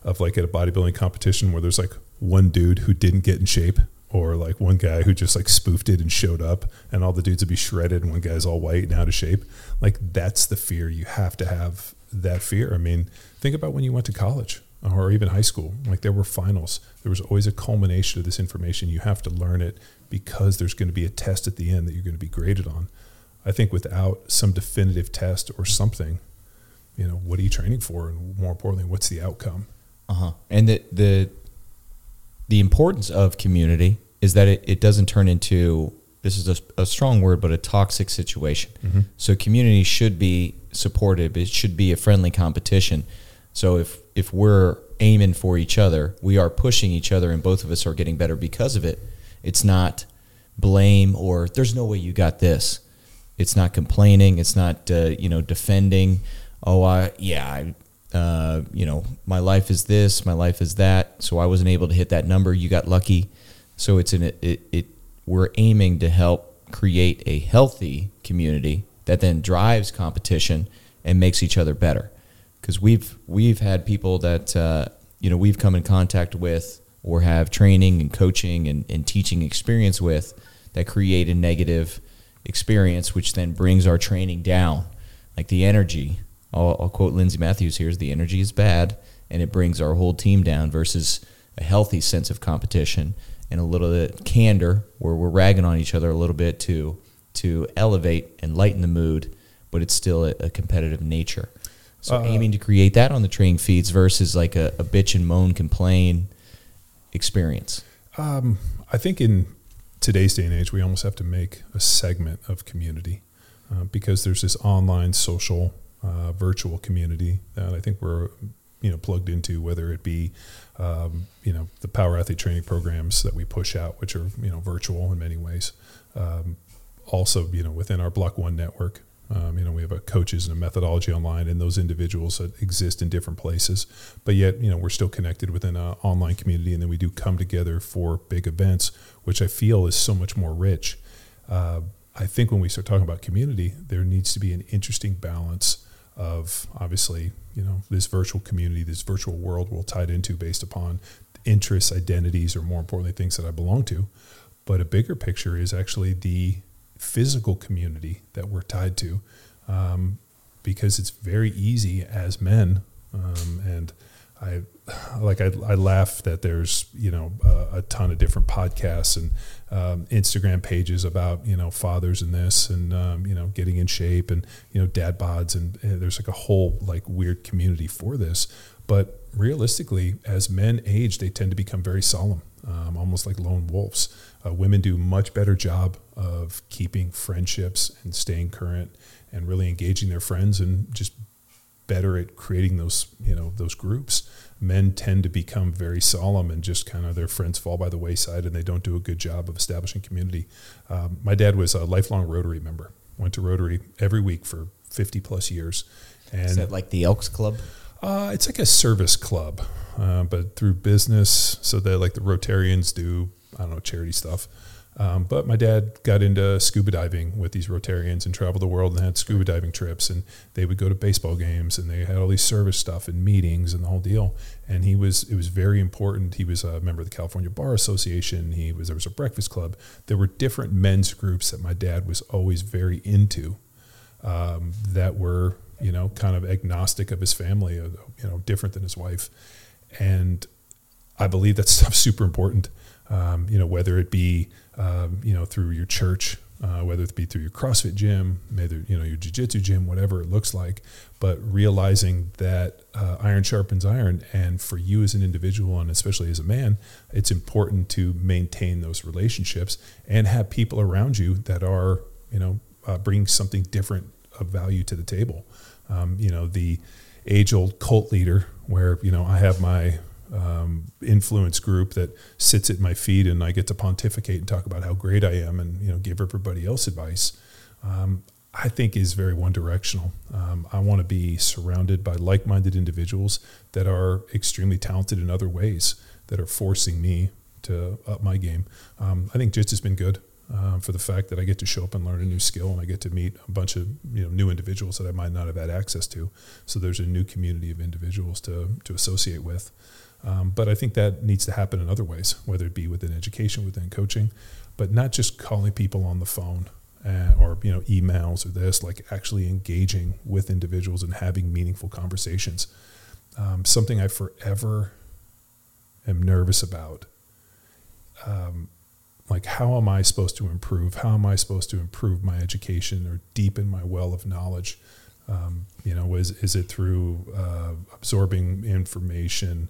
of like at a bodybuilding competition where there's like one dude who didn't get in shape or like one guy who just like spoofed it and showed up and all the dudes would be shredded and one guy's all white and out of shape. Like that's the fear. You have to have that fear. I mean, think about when you went to college or even high school. Like there were finals. There was always a culmination of this information. You have to learn it because there's going to be a test at the end that you're going to be graded on. I think without some definitive test or something, you know, what are you training for, and more importantly, what's the outcome? Uh huh. And the the the importance of community is that it, it doesn't turn into this is a, a strong word, but a toxic situation. Mm-hmm. So community should be supportive. It should be a friendly competition. So if if we're aiming for each other, we are pushing each other, and both of us are getting better because of it. It's not blame or there's no way you got this. It's not complaining. It's not uh, you know defending. Oh, I yeah, I, uh, you know my life is this, my life is that. So I wasn't able to hit that number. You got lucky. So it's an it, it we're aiming to help create a healthy community that then drives competition and makes each other better. Because we've we've had people that uh, you know we've come in contact with or have training and coaching and, and teaching experience with that create a negative experience, which then brings our training down. Like the energy, I'll, I'll quote Lindsay Matthews here: is the energy is bad, and it brings our whole team down. Versus a healthy sense of competition and a little bit candor, where we're ragging on each other a little bit to to elevate and lighten the mood, but it's still a, a competitive nature. So uh, aiming to create that on the training feeds versus like a, a bitch and moan complain experience. Um, I think in today's day and age, we almost have to make a segment of community uh, because there's this online, social, uh, virtual community that I think we're you know plugged into, whether it be um, you know the power athlete training programs that we push out, which are you know virtual in many ways. Um, also, you know within our Block One network, um, you know, we have a coaches and a methodology online, and those individuals that exist in different places. But yet, you know, we're still connected within an online community, and then we do come together for big events, which I feel is so much more rich. Uh, I think when we start talking about community, there needs to be an interesting balance of obviously, you know, this virtual community, this virtual world we'll tied into based upon interests, identities, or more importantly, things that I belong to. But a bigger picture is actually the physical community that we're tied to, um, because it's very easy as men, um, and I like I, I, laugh that there's you know a ton of different podcasts and um, Instagram pages about you know fathers and this and um, you know getting in shape and you know dad bods and, and there's like a whole like weird community for this. But realistically, as men age, they tend to become very solemn, um, almost like lone wolves. Uh, women do much better job of keeping friendships and staying current and really engaging their friends and just better at creating those you know those groups men tend to become very solemn and just kind of their friends fall by the wayside and they don't do a good job of establishing community um, my dad was a lifelong rotary member went to rotary every week for 50 plus years and Is that like the Elks Club? uh, it's like a service club, uh, but through business. So that like the Rotarians do, I don't know, charity stuff. Um, but my dad got into scuba diving with these Rotarians and traveled the world and had scuba diving trips. And they would go to baseball games and they had all these service stuff and meetings and the whole deal. And he was, it was very important. He was a member of the California Bar Association. He was, there was a breakfast club. There were different men's groups that my dad was always very into um, that were you know kind of agnostic of his family, uh, you know different than his wife, and I believe that stuff's super important. Um, you know whether it be um, you know through your church, uh, whether it be through your CrossFit gym, maybe you know your jiu-jitsu gym, whatever it looks like, but realizing that uh, iron sharpens iron, and for you as an individual and especially as a man, it's important to maintain those relationships and have people around you that are you know uh, bringing something different of value to the table. Um, you know, the age old cult leader where, you know, I have my um, influence group that sits at my feet and I get to pontificate and talk about how great I am and, you know, give everybody else advice. Um, I think is very one directional. Um, I want to be surrounded by like minded individuals that are extremely talented in other ways that are forcing me to up my game. Um, I think Jits has been good um, for the fact that I get to show up and learn a new skill, and I get to meet a bunch of you know new individuals that I might not have had access to. So there's a new community of individuals to to associate with. Um, but I think that needs to happen in other ways, whether it be within education, within coaching, but not just calling people on the phone uh, or you know emails or this, like actually engaging with individuals and having meaningful conversations. Um, something I forever am nervous about. Um, like how am I supposed to improve? How am I supposed to improve my education or deepen my well of knowledge? Um, you know, is is it through uh, absorbing information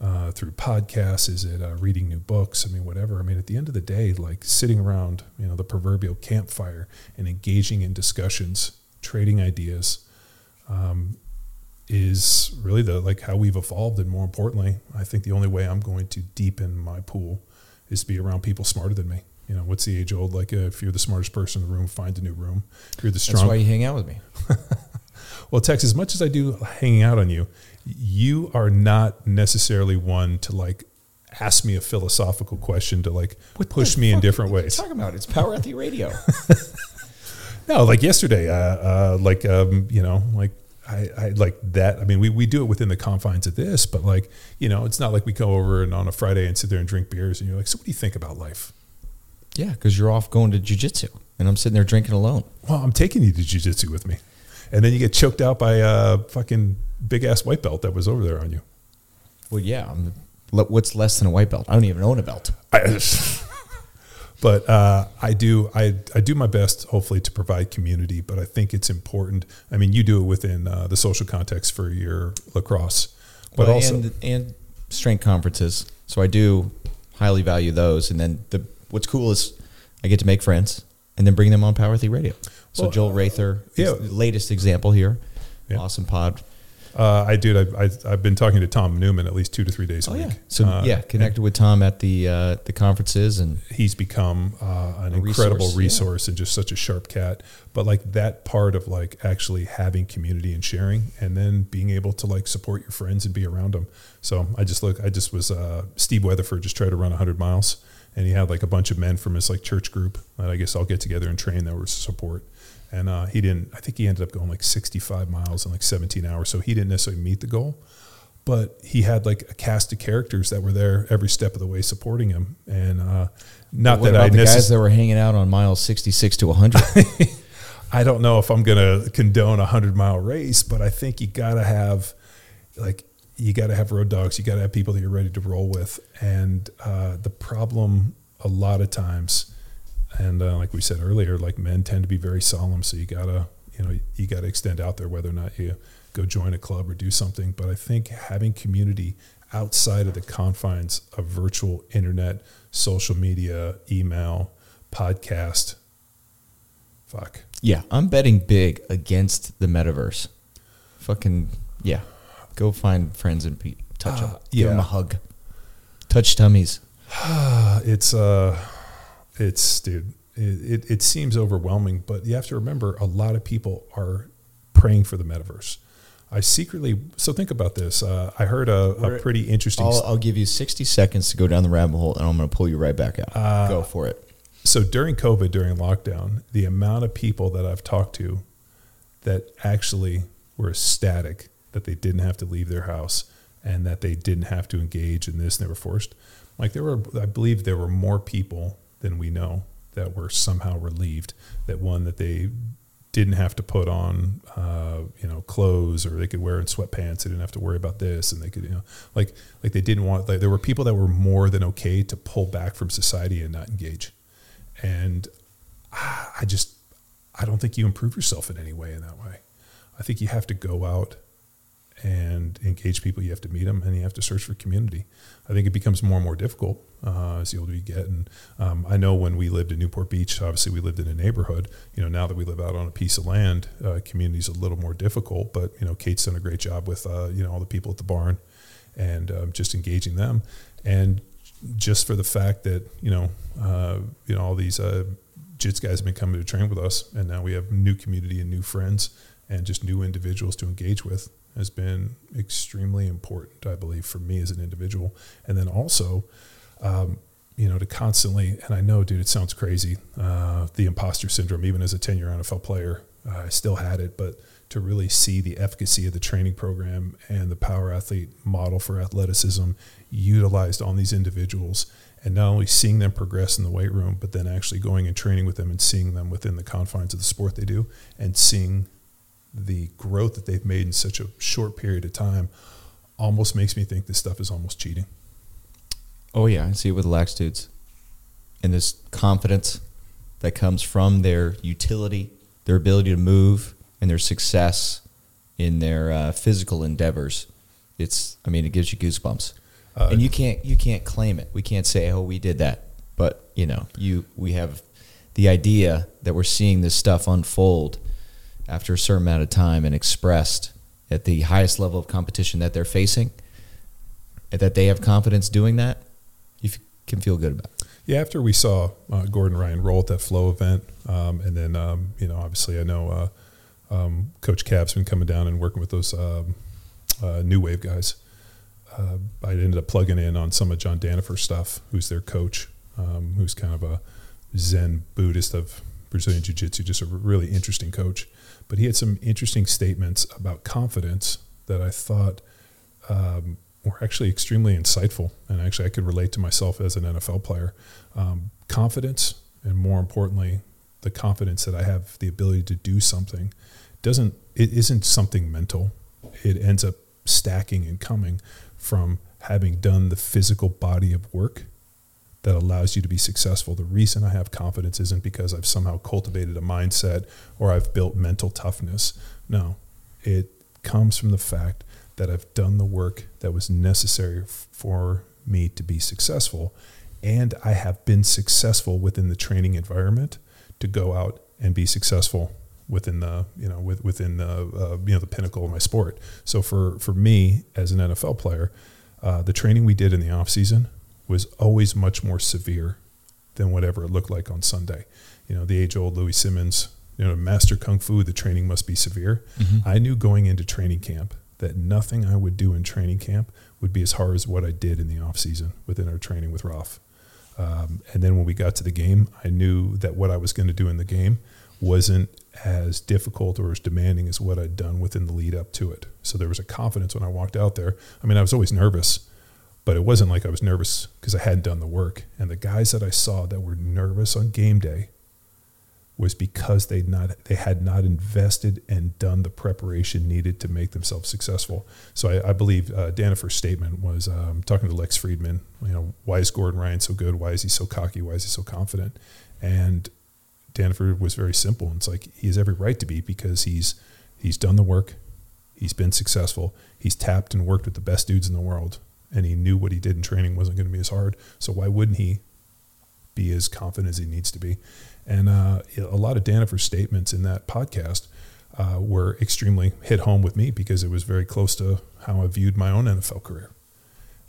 uh, through podcasts? Is it uh, reading new books? I mean, whatever. I mean, at the end of the day, like sitting around, you know, the proverbial campfire and engaging in discussions, trading ideas, um, is really the like how we've evolved. And more importantly, I think the only way I'm going to deepen my pool is to be around people smarter than me. You know, what's the age old like? Uh, if you're the smartest person in the room, find a new room. If you're the strong. That's why you hang out with me. well, Tex, as much as I do hanging out on you, you are not necessarily one to like ask me a philosophical question to like What push me in different are you ways. talking about it's Power Athlete Radio. No, like yesterday, uh, uh, like um, you know, like I, I like that. I mean, we, we do it within the confines of this, but like you know, it's not like we go over and on a Friday and sit there and drink beers, and you're like, so what do you think about life? yeah, because you're off going to jujitsu, and I'm sitting there drinking alone. Well, I'm taking you to jujitsu with me, and then you get choked out by a fucking big ass white belt that was over there on you. Well, yeah. I'm, what's less than a white belt? I don't even own a belt. I, but uh, I do I, I do my best hopefully to provide community but I think it's important I mean you do it within uh, the social context for your lacrosse but Well, also and and strength conferences. So I do highly value those. And then the what's cool is I get to make friends and then bring them on Power Athlete Radio. So Well, Joel Rather, yeah. is the latest example here. Yeah. Awesome pod. uh, I did I, I, I've been talking to Tom Newman at least two to three days a Oh week yeah. So Uh, yeah, connected with Tom at the uh, the conferences and he's become uh, an incredible resource, resource and just such a sharp cat. But like that part of like actually having community and sharing, and then being able to like support your friends and be around them. So I just look, I just was uh, Steve Weatherford just tried to run hundred miles, and he had like a bunch of men from his like church group that I guess I'll get together and train that was support. And uh, he didn't. I think he ended up going like sixty-five miles in like seventeen hours. So he didn't necessarily meet the goal but he had like a cast of characters that were there every step of the way supporting him. And uh, not what that about I the guys that were hanging out on miles sixty six to hundred. I don't know if I'm going to condone a hundred mile race, but I think you got to have like, you got to have road dogs. You got to have people that you're ready to roll with. And uh, the problem a lot of times, and uh, like we said earlier, like men tend to be very solemn. So you got to, you know, you got to extend out there, whether or not you go join a club or do something. But I think having community outside of the confines of virtual internet, social media, email, podcast, fuck. Yeah, I'm betting big against the metaverse. Fucking yeah, go find friends and pe- touch them. Give them yeah. a hug. Touch tummies. it's uh it's dude it, it, it seems overwhelming but you have to remember a lot of people are praying for the metaverse i secretly so think about this uh, i heard a, a pretty interesting I'll, I'll give you 60 seconds to go down the rabbit hole, and I'm going to pull you right back out. Uh, go for it. so during covid during lockdown the amount of people that i've talked to that actually were ecstatic that they didn't have to leave their house and that they didn't have to engage in this and they were forced like there were i believe there were more people than we know that were somehow relieved that one that they didn't have to put on uh, you know clothes or they could wear in sweatpants they didn't have to worry about this and they could you know like like they didn't want like there were people that were more than okay to pull back from society and not engage and I just I don't think you improve yourself in any way in that way. I think you have to go out and engage people. You have to meet them, and you have to search for community. I think it becomes more and more difficult uh, as the older you get. And um, I know when we lived in Newport Beach, obviously we lived in a neighborhood. You know, now that we live out on a piece of land, uh, community is a little more difficult. But you know, Kate's done a great job with uh, you know all the people at the barn and um, just engaging them. And just for the fact that you know, uh, you know, all these uh, Jits guys have been coming to train with us, and now we have new community and new friends and just new individuals to engage with has been extremely important, I believe, for me as an individual. And then also, um, you know, to constantly, and I know, dude, it sounds crazy, uh, the imposter syndrome, even as a 10 year NFL player, uh, I still had it, but to really see the efficacy of the training program and the power athlete model for athleticism utilized on these individuals and not only seeing them progress in the weight room, but then actually going and training with them and seeing them within the confines of the sport they do and seeing the growth that they've made in such a short period of time almost makes me think this stuff is almost cheating. Oh yeah, I see it with lax dudes, and this confidence that comes from their utility, their ability to move, and their success in their uh, physical endeavors. It's, I mean, it gives you goosebumps, Uh, and you can't you can't claim it. We can't say, oh, we did that, but you know, you we have the idea that we're seeing this stuff unfold after a certain amount of time and expressed at the highest level of competition that they're facing, that they have confidence doing that, you f- can feel good about. it. Yeah, after we saw uh, Gordon Ryan roll at that flow event, um, and then um, you know, obviously, I know uh, um, Coach Cab's been coming down and working with those um, uh, new wave guys. Uh, I ended up plugging in on some of John Danaher's stuff, who's their coach, um, who's kind of a Zen Buddhist of Brazilian Jiu Jitsu, just a really interesting coach. But he had some interesting statements about confidence that I thought um, were actually extremely insightful, and actually I could relate to myself as an NFL player. Um, confidence, and more importantly, the confidence that I have the ability to do something, doesn't it isn't something mental. It ends up stacking and coming from having done the physical body of work that allows you to be successful. The reason I have confidence isn't because I've somehow cultivated a mindset or I've built mental toughness. No, it comes from the fact that I've done the work that was necessary for me to be successful. And I have been successful within the training environment to go out and be successful within the you know with, within the uh, you know the pinnacle of my sport. So for for me as an NFL player, uh, the training we did in the off season was always much more severe than whatever it looked like on Sunday. You know, the age old Louie Simmons, you know, master kung fu, the training must be severe. I knew going into training camp that nothing I would do in training camp would be as hard as what I did in the off season within our training with Roth. Um, and then when we got to the game, I knew that what I was going to do in the game wasn't as difficult or as demanding as what I'd done within the lead up to it. So there was a confidence when I walked out there. I mean, I was always nervous, but it wasn't like I was nervous because I hadn't done the work. And the guys that I saw that were nervous on game day was because they not they had not invested and done the preparation needed to make themselves successful. So I, I believe uh, Danaher's statement was um, talking to Lex Fridman. You know, why is Gordon Ryan so good? Why is he so cocky? Why is he so confident? And Danifer was very simple. It's like he has every right to be because he's he's done the work, he's been successful, he's tapped and worked with the best dudes in the world, and he knew what he did in training wasn't going to be as hard. So why wouldn't he be as confident as he needs to be. And uh, a lot of Danaher's statements in that podcast uh, were extremely hit home with me because it was very close to how I viewed my own NFL career.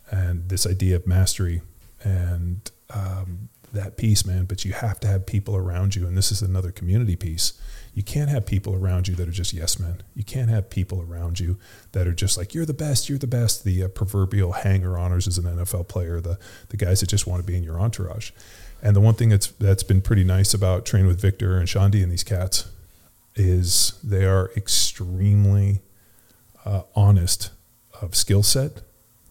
And this idea of mastery and um, that piece, man. But you have to have people around you, and this is another community piece. You can't have people around you that are just yes men. You can't have people around you that are just like you're the best, you're the best. The uh, proverbial hanger honors as an NFL player, the the guys that just want to be in your entourage. And the one thing that's that's been pretty nice about training with Victor and Xande and these cats is they are extremely uh, honest of skill set,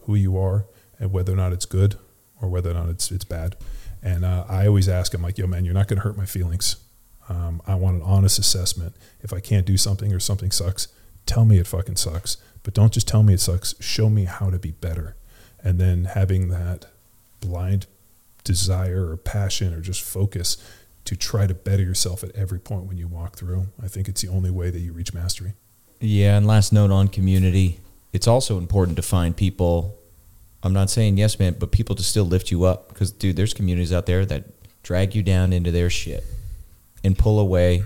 who you are, and whether or not it's good or whether or not it's it's bad. And uh, I always ask them like, "Yo, man, you're not going to hurt my feelings. Um, I want an honest assessment. If I can't do something or something sucks, tell me it fucking sucks. But don't just tell me it sucks. Show me how to be better. And then having that blind desire or passion or just focus to try to better yourself at every point when you walk through. I think it's the only way that you reach mastery. Yeah, and last note on community, it's also important to find people. I'm not saying yes, man, but people to still lift you up because, dude, there's communities out there that drag you down into their shit and pull away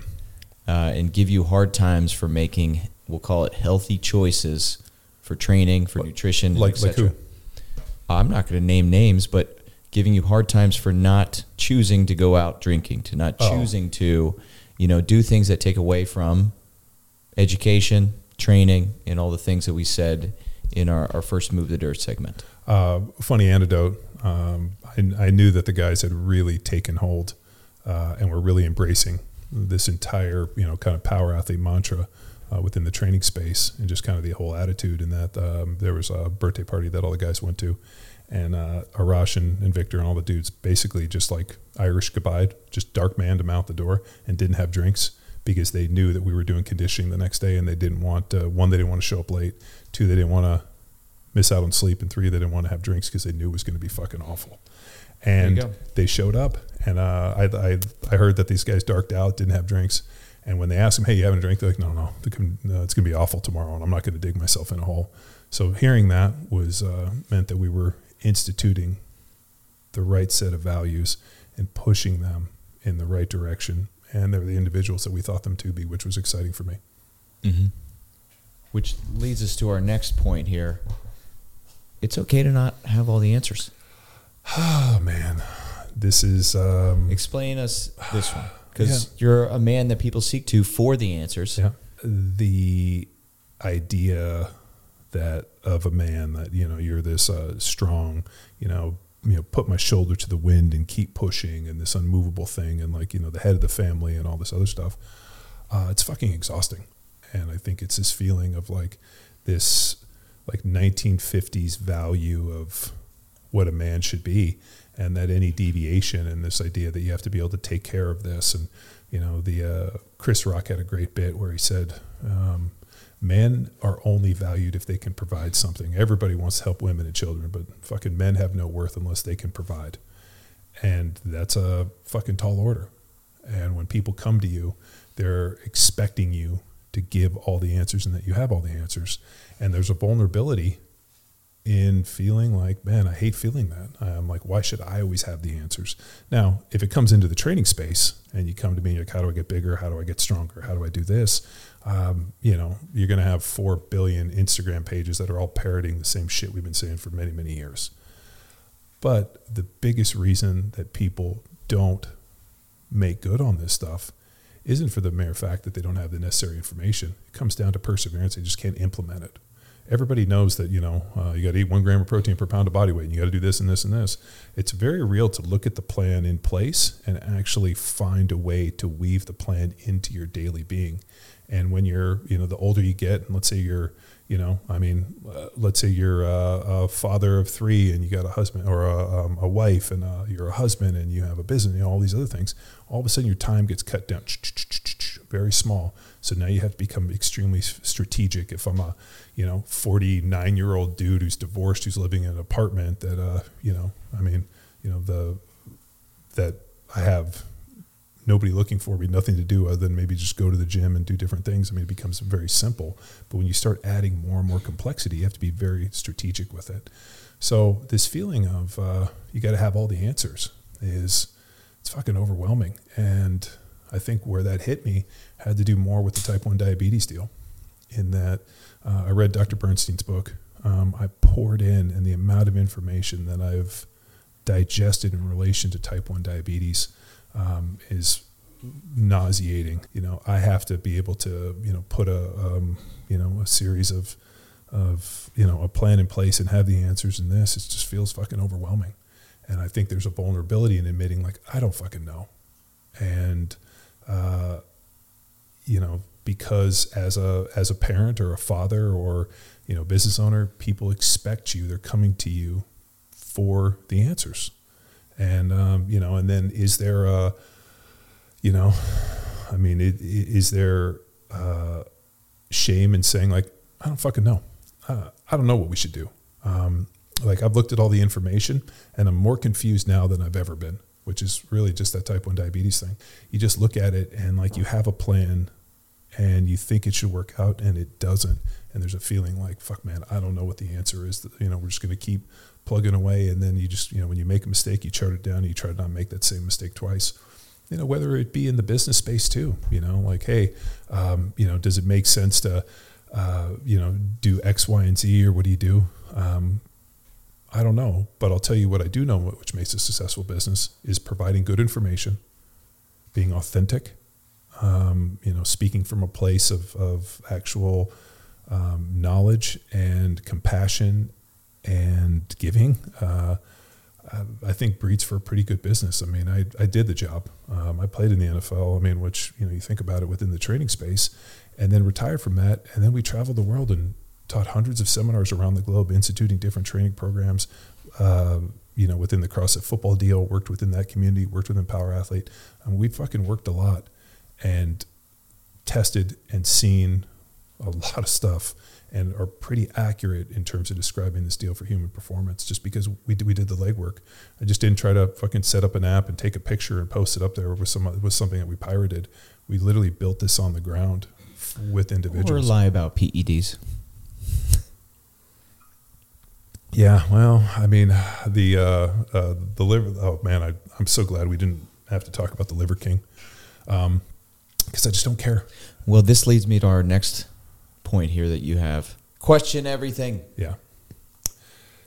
uh, and give you hard times for making, we'll call it healthy choices for training, for nutrition, like, like who? I'm not going to name names, but giving you hard times for not choosing to go out drinking, to not oh. choosing to, you know, do things that take away from education, training, and all the things that we said in our, our first Move the Dirt segment. Uh, funny anecdote. Um, I, I, knew that the guys had really taken hold uh, and were really embracing this entire, you know, kind of power athlete mantra uh, within the training space and just kind of the whole attitude. And that um, there was a birthday party that all the guys went to and uh, Arash and, and, Victor and all the dudes basically just like Irish goodbye, just dark man to mouth the door and didn't have drinks because they knew that we were doing conditioning the next day and they didn't want uh, one they didn't want to show up late, two they didn't want to miss out on sleep, and three they didn't want to have drinks because they knew it was going to be fucking awful. And they showed up, and uh, I, I I heard that these guys darked out, didn't have drinks. And when they asked them, "Hey, you having a drink?" They're like, "No, no, it's going to be awful tomorrow, and I'm not going to dig myself in a hole." So hearing that was uh, meant that we were instituting the right set of values and pushing them in the right direction. And they're the individuals that we thought them to be, which was exciting for me. Mm-hmm. Which leads us to our next point here. It's okay to not have all the answers. Oh, man. This is. Um, Explain us this one. Because yeah. you're a man that people seek to for the answers. Yeah. The idea that of a man that you know you're this uh, strong you know you know put my shoulder to the wind and keep pushing and this unmovable thing and like you know the head of the family and all this other stuff uh, it's fucking exhausting and i think it's this feeling of like this like 1950s value of what a man should be and that any deviation and this idea that you have to be able to take care of this and you know the uh, chris rock had a great bit where he said um, men are only valued if they can provide something. Everybody wants to help women and children, but fucking men have no worth unless they can provide. And that's a fucking tall order. And when people come to you, they're expecting you to give all the answers and that you have all the answers. And there's a vulnerability in feeling like, man, I hate feeling that. I'm like, why should I always have the answers? Now, if it comes into the training space and you come to me and you're like, how do I get bigger? How do I get stronger? How do I do this? Um, you know, you're going to have four billion Instagram pages that are all parroting the same shit we've been saying for many, many years. But the biggest reason that people don't make good on this stuff isn't for the mere fact that they don't have the necessary information. It comes down to perseverance. They just can't implement it everybody knows that you know uh, you got to eat one gram of protein per pound of body weight and you got to do this and this and this. It's very real to look at the plan in place and actually find a way to weave the plan into your daily being. And when you're you know the older you get and let's say you're you know i mean uh, let's say you're a, a, father of three and you got a husband or a, um, a wife and uh, you're a husband and you have a business you know all these other things all of a sudden your time gets cut down. Very small so now you have to become extremely strategic if i'm a you know 49 year old dude who's divorced who's living in an apartment that uh you know i mean you know the that i have nobody looking for me, nothing to do other than maybe just go to the gym and do different things. I mean, it becomes very simple. But when you start adding more and more complexity, you have to be very strategic with it. So this feeling of uh, you got to have all the answers is it's fucking overwhelming. And I think where that hit me had to do more with the type 1 diabetes deal, in that uh, I read Dr. Bernstein's book. Um, I poured in, and the amount of information that I've digested in relation to type 1 diabetes um, is nauseating. You know, I have to be able to, you know, put a, um, you know, a series of, of, you know, a plan in place and have the answers in this. It just feels fucking overwhelming. And I think there's a vulnerability in admitting, like, I don't fucking know. And, uh, you know, because as a as a parent or a father or you know business owner, people expect you. They're coming to you for the answers, and um, you know, and then is there a, you know, I mean, it, is there uh, shame in saying like I don't fucking know, uh, I don't know what we should do. Um, like I've looked at all the information, and I'm more confused now than I've ever been which is really just that type 1 diabetes thing. You just look at it and like you have a plan and you think it should work out and it doesn't. And there's a feeling like, fuck, man, I don't know what the answer is. You know, we're just going to keep plugging away. And then you just, you know, when you make a mistake, you chart it down and you try to not make that same mistake twice. You know, whether it be in the business space too, you know, like, hey, um, you know, does it make sense to, uh, you know, do X, Y, and Z or what do you do? Um, I don't know, but I'll tell you what I do know, which makes a successful business, is providing good information, being authentic, um, you know, speaking from a place of, of actual um, knowledge and compassion and giving. Uh, I think breeds for a pretty good business. I mean, I, I did the job. Um, I played in the NFL. I mean, which you know, you think about it within the training space, and then retired from that, and then we traveled the world and taught hundreds of seminars around the globe, instituting different training programs. Uh, you know, within the CrossFit football deal, worked within that community, worked within Power Athlete. We fucking worked a lot and tested and seen a lot of stuff and are pretty accurate in terms of describing this deal for human performance just because we did, we did the legwork. I just didn't try to fucking set up an app and take a picture and post it up there with some with something that we pirated. We literally built this on the ground with individuals. Or lie about PEDs. Yeah, well, I mean, the uh, uh, the liver. Oh man, I, I'm so glad we didn't have to talk about the Liver King, because um, I just don't care. Well, this leads me to our next point here that you have. Question everything. Yeah.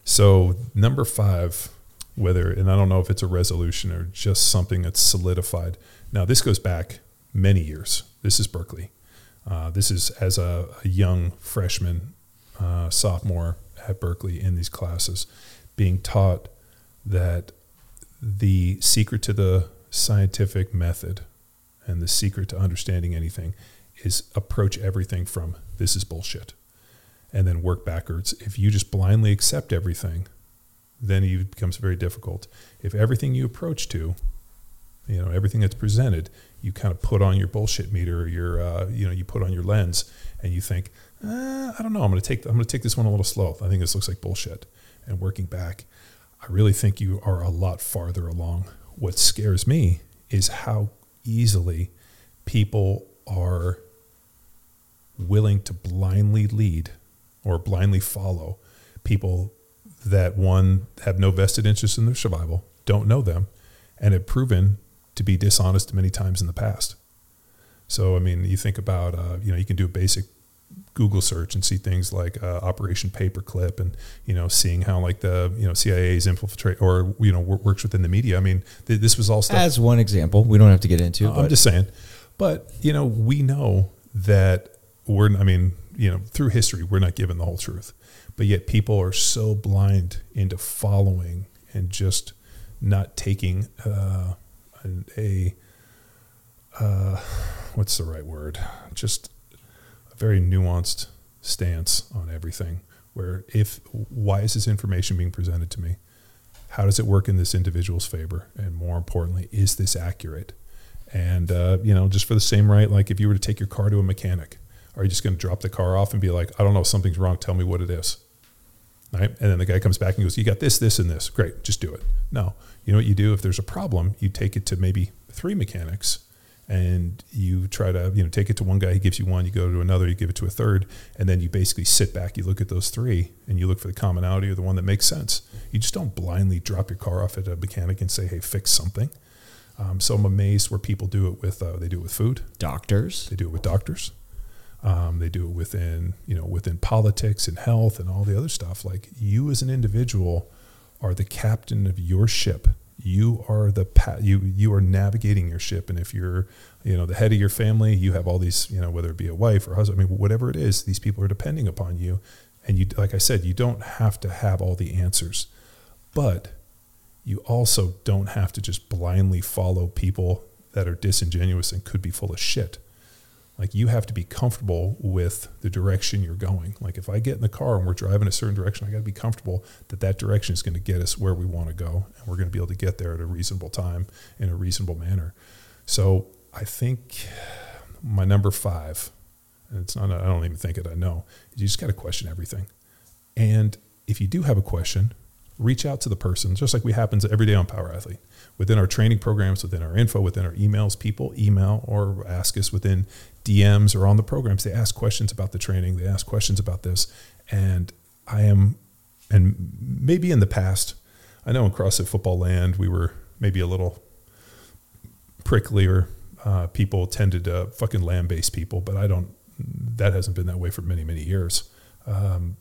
So number five, whether and I don't know if it's a resolution or just something that's solidified. Now this goes back many years. This is Berkeley. Uh, this is as a, a young freshman, uh, sophomore at Berkeley in these classes, being taught that the secret to the scientific method and the secret to understanding anything is approach everything from this is bullshit and then work backwards. If you just blindly accept everything, then it becomes very difficult. If everything you approach to, you know, everything that's presented, you kind of put on your bullshit meter, or your, uh, you know, you put on your lens, and you think, uh, I don't know. I'm going to take I'm going to take this one a little slow. I think this looks like bullshit. And working back, I really think you are a lot farther along. What scares me is how easily people are willing to blindly lead or blindly follow people that one have no vested interest in their survival, don't know them, and have proven to be dishonest many times in the past. So, I mean, you think about, uh, you know, you can do a basic Google search and see things like uh, Operation Paperclip, and you know, seeing how like the you know CIA's infiltrate or you know works within the media. I mean, th- this was all stuff. As one example, we don't have to get into. I'm just saying, but you know, we know that we're. I mean, you know, through history, we're not given the whole truth, but yet people are so blind into following and just not taking uh, a, uh, what's the right word? Just very nuanced stance on everything. Where if why is this information being presented to me? How does it work in this individual's favor? And more importantly, is this accurate? And uh, you know, just for the same right, like if you were to take your car to a mechanic, are you just going to drop the car off and be like, I don't know, something's wrong. Tell me what it is. Right? And then the guy comes back and goes, You got this, this, and this. Great, just do it. No. You know what you do if there's a problem? You take it to maybe three mechanics and you try to you know take it to one guy he gives you one you go to another you give it to a third and then you basically sit back you look at those three and you look for the commonality or the one that makes sense you just don't blindly drop your car off at a mechanic and say hey fix something Um, so I'm amazed where people do it with uh, they do it with food, Doctors. they do it with doctors, um, they do it within you know within politics and health and all the other stuff. Like you as an individual are the captain of your ship. You are the pa- you you are navigating your ship, and if you're you know the head of your family, you have all these you know whether it be a wife or husband, I mean whatever it is, these people are depending upon you, and you like I said, you don't have to have all the answers, but you also don't have to just blindly follow people that are disingenuous and could be full of shit. Like you have to be comfortable with the direction you're going. Like if I get in the car and we're driving a certain direction, I got to be comfortable that that direction is going to get us where we want to go, and we're going to be able to get there at a reasonable time in a reasonable manner. So I think my number five, and it's not, I don't even think it, I know, you just got to question everything. And if you do have a question, reach out to the person, just like we happens every day on Power Athlete. Within our training programs, within our info, within our emails, people email or ask us within DMs or on the programs. They ask questions about the training. They ask questions about this. And I am, and maybe in the past, I know in CrossFit football land, we were maybe a little pricklier. Uh, people tended to fucking land based people, but I don't, that hasn't been that way for many, many years. Um,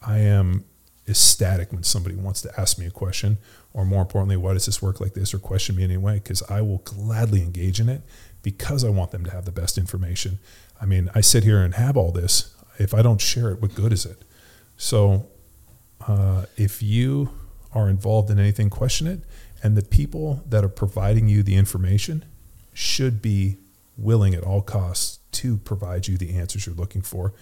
I am ecstatic when somebody wants to ask me a question, or more importantly, why does this work like this, or question me anyway, because I will gladly engage in it because I want them to have the best information. I mean, I sit here and have all this. If I don't share it, what good is it? So, uh, if you are involved in anything, question it. And the people that are providing you the information should be willing at all costs to provide you the answers you're looking for.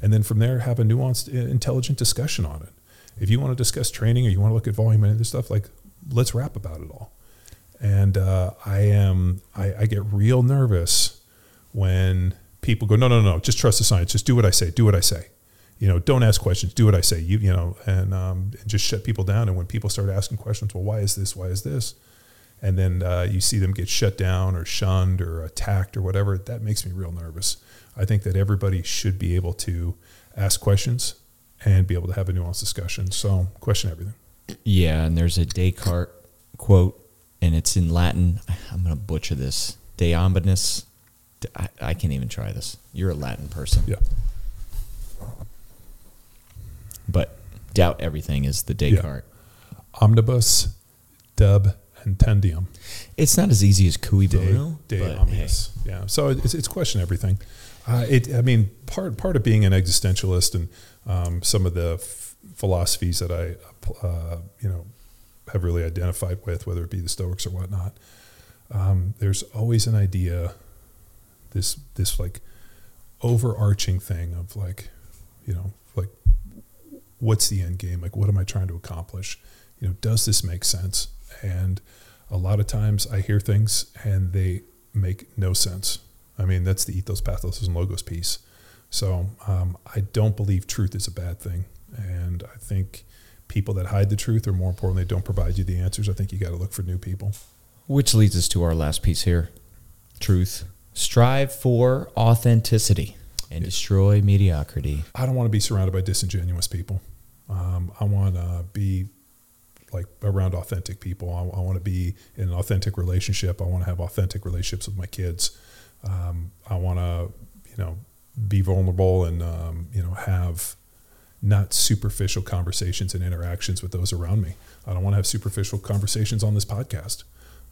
And then from there, have a nuanced, uh, intelligent discussion on it. If you want to discuss training or you want to look at volume and other stuff, like let's rap about it all. And uh, I am, I, I get real nervous when people go, no, no, no, just trust the science. Just do what I say. Do what I say. You know, don't ask questions. Do what I say. You, you know, and, um, just shut people down. And when people start asking questions, well, why is this? Why is this? And then uh, you see them get shut down or shunned or attacked or whatever. That makes me real nervous. I think that everybody should be able to ask questions and be able to have a nuanced discussion. So, question everything. Yeah, and there's a Descartes quote, and it's in Latin. I'm going to butcher this. De omnibus. I, I can't even try this. You're a Latin person. Yeah. But doubt everything is the Descartes. Omnibus, dub, and tendium. It's not as easy as cui De, bono, de but omnibus. Yeah. So it's, it's question everything. Uh, it, I mean, part part of being an existentialist and um, some of the f- philosophies that I, uh, you know, have really identified with, whether it be the Stoics or whatnot. Um, there's always an idea, this this like overarching thing of like, you know, like what's the end game? Like, what am I trying to accomplish? You know, does this make sense? And a lot of times I hear things and they make no sense. I mean, that's the ethos, pathos, and logos piece. So um, I don't believe truth is a bad thing. And I think people that hide the truth, or more importantly, don't provide you the answers, I think you got to look for new people. Which leads us to our last piece here truth. Strive for authenticity and destroy mediocrity. I don't want to be surrounded by disingenuous people. Um, I want to be like around authentic people. I, I want to be in an authentic relationship. I want to have authentic relationships with my kids. Um, I want to, you know, be vulnerable and um, you know have not superficial conversations and interactions with those around me. I don't want to have superficial conversations on this podcast.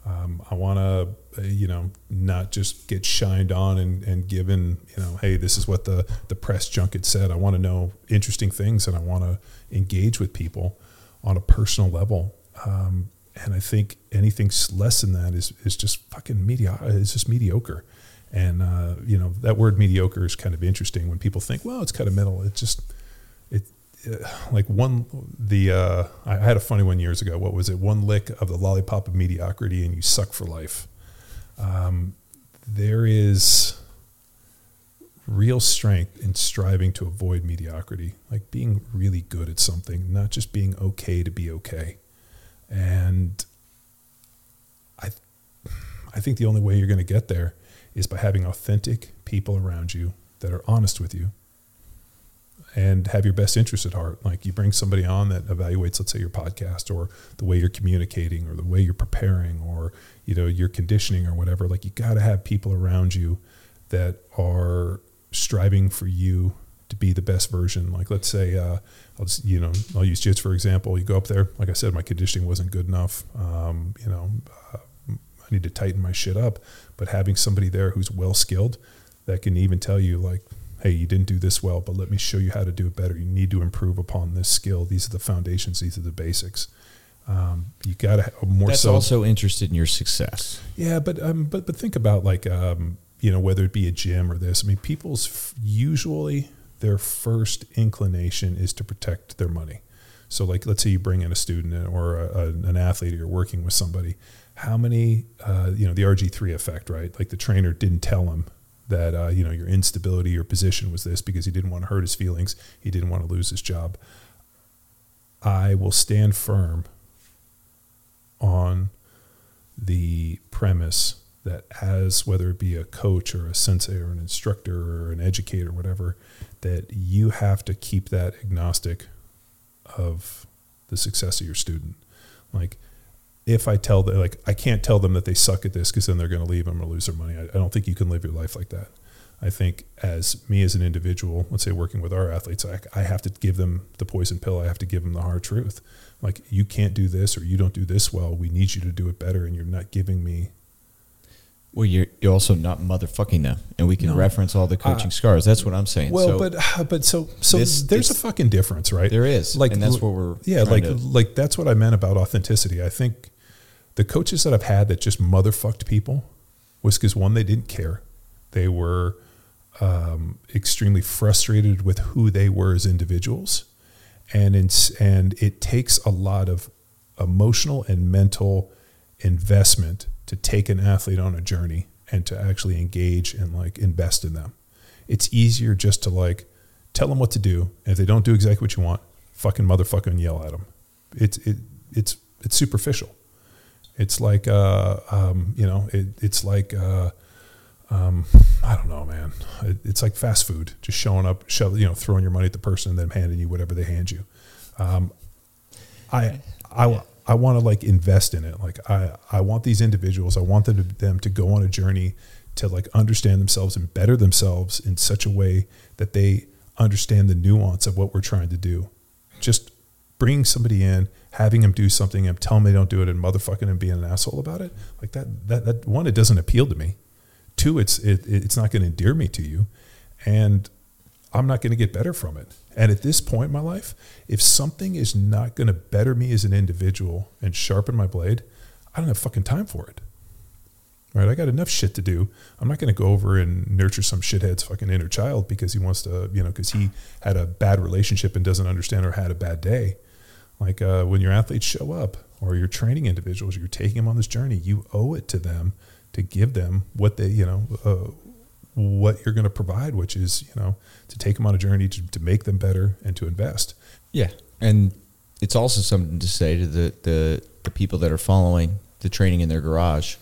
Um, I want to, uh, you know, not just get shined on and, and given, you know, hey, this is what the, the press junket said. I want to know interesting things and I want to engage with people on a personal level. Um, and I think anything less than that is, is just fucking mediocre. It's just mediocre. And, uh, you know, that word mediocre is kind of interesting when people think, well, it's kind of middle. It just, like one, the, uh, I had a funny one years ago. What was it? One lick of the lollipop of mediocrity and you suck for life. Um, there is real strength in striving to avoid mediocrity, like being really good at something, not just being okay to be okay. And I, I think the only way you're going to get there is by having authentic people around you that are honest with you and have your best interest at heart. Like you bring somebody on that evaluates, let's say, your podcast or the way you're communicating or the way you're preparing or you know your conditioning or whatever. Like you got to have people around you that are striving for you to be the best version. Like let's say, uh, I'll just, you know, I'll use jits for example. You go up there, like I said, my conditioning wasn't good enough. Um, you know, uh, I need to tighten my shit up. But having somebody there who's well skilled that can even tell you like, hey, you didn't do this well, but let me show you how to do it better. You need to improve upon this skill. These are the foundations. These are the basics. Um, you got to more That's so. also interested in your success. Yeah, but um, but but think about like um, you know whether it be a gym or this. I mean, people's f- usually their first inclination is to protect their money. So, like, let's say you bring in a student or a, a, an athlete, or you're working with somebody. How many, uh, you know, the RG three effect, right? Like the trainer didn't tell him that uh, you know your instability, your position was this because he didn't want to hurt his feelings. He didn't want to lose his job. I will stand firm on the premise that as whether it be a coach or a sensei or an instructor or an educator or whatever that you have to keep that agnostic of the success of your student like if i tell them like i can't tell them that they suck at this because then they're going to leave i'm going to lose their money. I, I don't think you can live your life like that. I think as me as an individual let's say working with our athletes I, I have to give them the poison pill. I have to give them the hard truth. Like you can't do this or you don't do this well. We need you to do it better and you're not giving me Well, you're you're also not motherfucking them, and we can No. reference all the coaching Uh, scars. That's what I'm saying. well So but but so so this- there's a fucking difference right? There is, like and that's what we're yeah like to- like that's what i meant about authenticity. I think the coaches that i've had that just motherfucked people was because one they didn't care they were um, extremely frustrated with who they were as individuals and it's, and it takes a lot of emotional and mental investment to take an athlete on a journey and to actually engage and like invest in them it's easier just to like tell them what to do. And if they don't do exactly what you want, fucking motherfucker and yell at them. It's it it's it's superficial. It's like uh um you know it, it's like uh um I don't know man. It, it's like fast food, just showing up, shove, you know, throwing your money at the person and then handing you whatever they hand you. Um, I I I want to like invest in it. Like I I want these individuals. I want them to, them to go on a journey to like understand themselves and better themselves in such a way that they understand the nuance of what we're trying to do. Just bring somebody in, having them do something, and telling them they don't do it, and motherfucking and being an asshole about it. Like that that that one, it doesn't appeal to me. Two, it's it, it's not going to endear me to you, and I'm not going to get better from it. And at this point in my life, if something is not going to better me as an individual and sharpen my blade, I don't have fucking time for it. Right? I got enough shit to do. I'm not going to go over and nurture some shithead's fucking inner child because he wants to, you know, because he had a bad relationship and doesn't understand or had a bad day. Like uh, when your athletes show up or you're training individuals, you're taking them on this journey, you owe it to them to give them what they, you know, uh, what you're going to provide, which is, you know, to take them on a journey to, to make them better and to invest. Yeah, and it's also something to say to the, the the people that are following the training in their garage,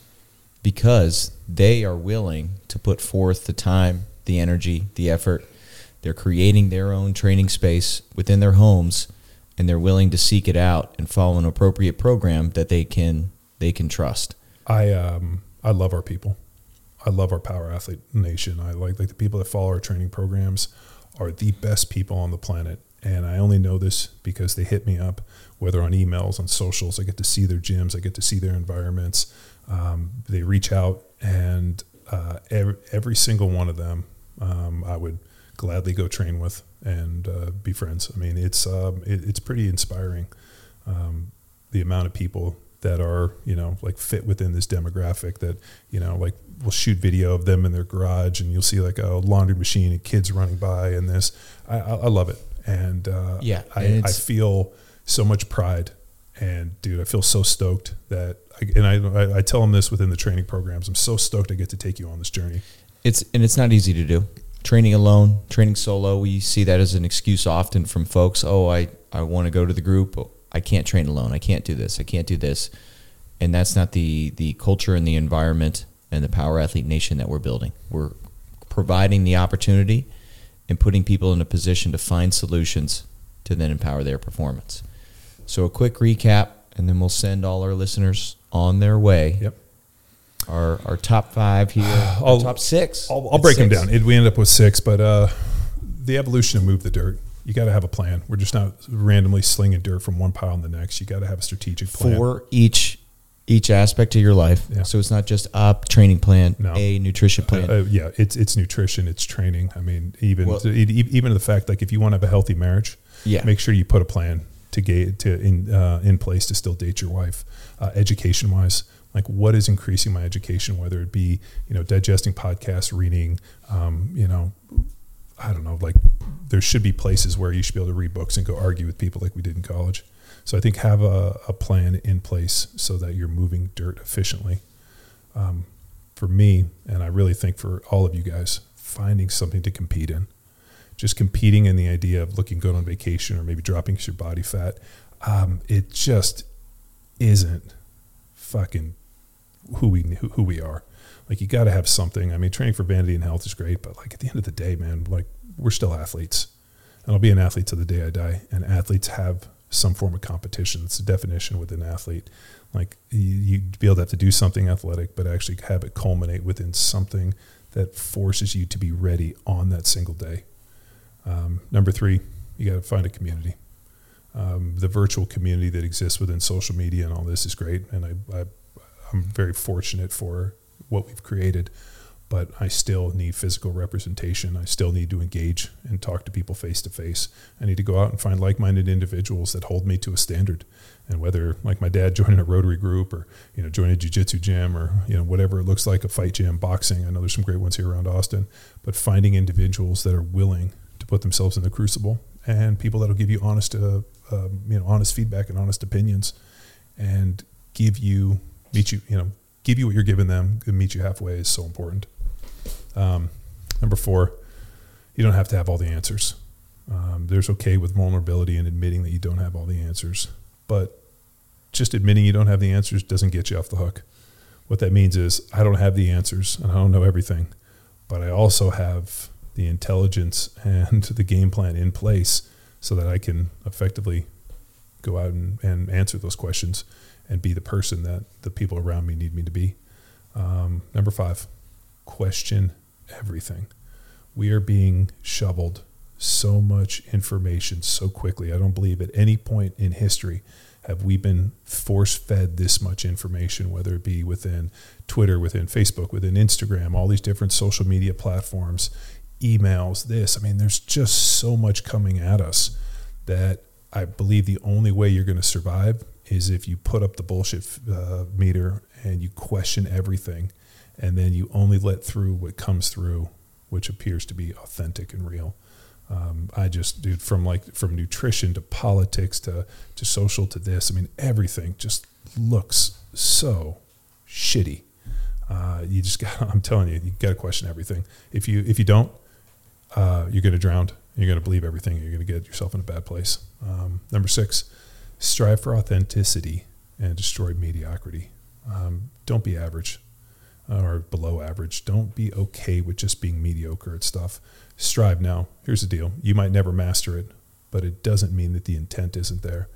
because they are willing to put forth the time, the energy, the effort. They're creating their own training space within their homes, and they're willing to seek it out and follow an appropriate program that they can they can trust. I um I love our people. I love our power athlete nation. I like like the people that follow our training programs are the best people on the planet. And I only know this because they hit me up, whether on emails, on socials. I get to see their gyms, I get to see their environments. Um, they reach out, and uh, every, every single one of them, um, I would gladly go train with and uh, be friends. I mean, it's um, it, it's pretty inspiring. Um, the amount of people that are you know like fit within this demographic that you know like we'll shoot video of them in their garage and you'll see like a laundry machine and kids running by and this I, I, I love it and uh, Yeah, I, and I feel so much pride and dude I feel so stoked that I, and I, I I tell them this within the training programs I'm so stoked I get to take you on this journey It's and it's not easy to do. Training alone, training solo, we see that as an excuse often from folks. Oh, I, I want to go to the group. I can't train alone. I can't do this. I can't do this. And that's not the the culture and the environment and the power athlete nation that we're building. We're providing the opportunity and putting people in a position to find solutions to then empower their performance. So, a quick recap, and then we'll send all our listeners on their way. Yep. Our, our top five here, I'll- top six. I'll, break them down. It, we end up with six, but uh, the evolution of move the dirt. You got to have a plan. We're just not randomly slinging dirt from one pile to the next. You got to have a strategic plan. for each each aspect of your life. Yeah. So it's not just a training plan, No. a nutrition plan. Uh, uh, yeah, it's it's nutrition, it's training. I mean, even Well- even the fact like if you want to have a healthy marriage, Yeah. make sure you put a plan to get to in uh, in place to still date your wife. Uh, education wise, like what is increasing my education, whether it be you know digesting podcasts, reading, um, you know, I don't know, like there should be places where you should be able to read books and go argue with people like we did in college. So I think have a, a plan in place so that you're moving dirt efficiently. Um, for me, and I really think for all of you guys, finding something to compete in. Just competing in the idea of looking good on vacation or maybe dropping your body fat, um, it just isn't fucking who we who, we are. Like you got to have something. I mean, training for vanity and health is great, but like at the end of the day, man, like we're still athletes, and I'll be an athlete to the day I die. And athletes have some form of competition. It's a definition with an athlete. Like you, you'd be able to have to do something athletic, but actually have it culminate within something that forces you to be ready on that single day. Um, number three, you got to find a community. Um, the virtual community that exists within social media and all this is great, and I, I I'm very fortunate for what we've created, but I still need physical representation. I still need to engage and talk to people face to face. I need to go out and find like-minded individuals that hold me to a standard. And whether, like my dad, joining a Rotary group or you know joining a jiu-jitsu gym or you know whatever it looks like, a fight gym, boxing. I know there's some great ones here around Austin, but finding individuals that are willing to put themselves in the crucible and people that'll give you honest, uh, um, you know, honest feedback and honest opinions, and give you meet you, you know, give you what you're giving them, and meet you halfway is so important. Um, number four, you don't have to have all the answers. Um, there's okay with vulnerability and admitting that you don't have all the answers, but just admitting you don't have the answers doesn't get you off the hook. What that means is I don't have the answers and I don't know everything, but I also have the intelligence and the game plan in place so that I can effectively go out and, and answer those questions and be the person that the people around me need me to be. Um, number five, question everything. We are being shoveled so much information so quickly. I don't believe at any point in history have we been force fed this much information, whether it be within Twitter, within Facebook, within Instagram, all these different social media platforms, emails, this. I mean, there's just so much coming at us that I believe the only way you're going to survive is if you put up the bullshit uh, meter and you question everything, and then you only let through what comes through, which appears to be authentic and real. Um, I just, dude, from like from nutrition to politics to to social to this, I mean, everything just looks so shitty. Uh, you just got, I'm telling you, you got to question everything. If you if you don't, uh, you're to drown. You're to believe everything. You're to get yourself in a bad place. Um, number six, strive for authenticity and destroy mediocrity. Um, don't be average uh, or below average. Don't be okay with just being mediocre at stuff. Strive now. Here's the deal you might never master it, but it doesn't mean that the intent isn't there.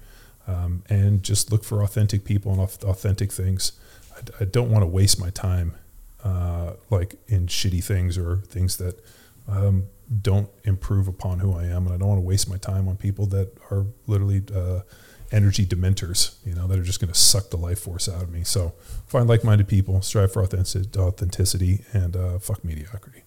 Um, and just look for authentic people and authentic things. I, I don't want to waste my time uh, like in shitty things or things that um, don't improve upon who I am, and I don't want to waste my time on people that are literally uh, energy dementors, you know, that are just going to suck the life force out of me. So find like-minded people, strive for authenticity, and uh, fuck mediocrity.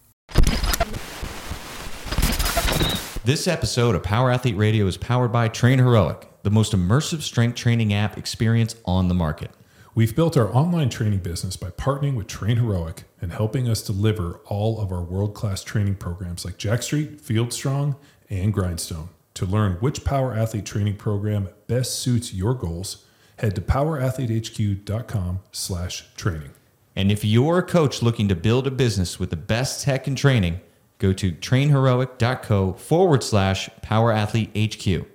This episode of Power Athlete Radio is powered by Train Heroic, the most immersive strength training app experience on the market. We've built our online training business by partnering with Train Heroic and helping us deliver all of our world class training programs like Jacked Street, Field Strong, and Grindstone. To learn which Power Athlete training program best suits your goals, head to powerathletehq.com slash training. And if you're a coach looking to build a business with the best tech and training, go to trainheroic.co forward slash powerathletehq.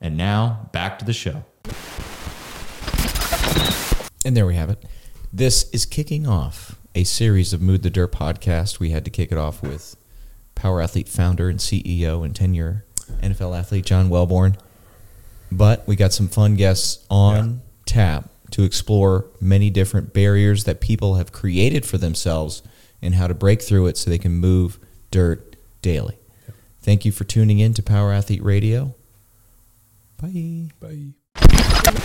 And now back to the show. And there we have it. This is kicking off a series of Move the Dirt podcast. We had to kick it off with Power Athlete founder and CEO and 10 year NFL athlete, John Welbourn. But we got some fun guests on tap to explore many different barriers that people have created for themselves and how to break through it so they can move dirt daily. Thank you for tuning in to Power Athlete Radio. Bye. Bye.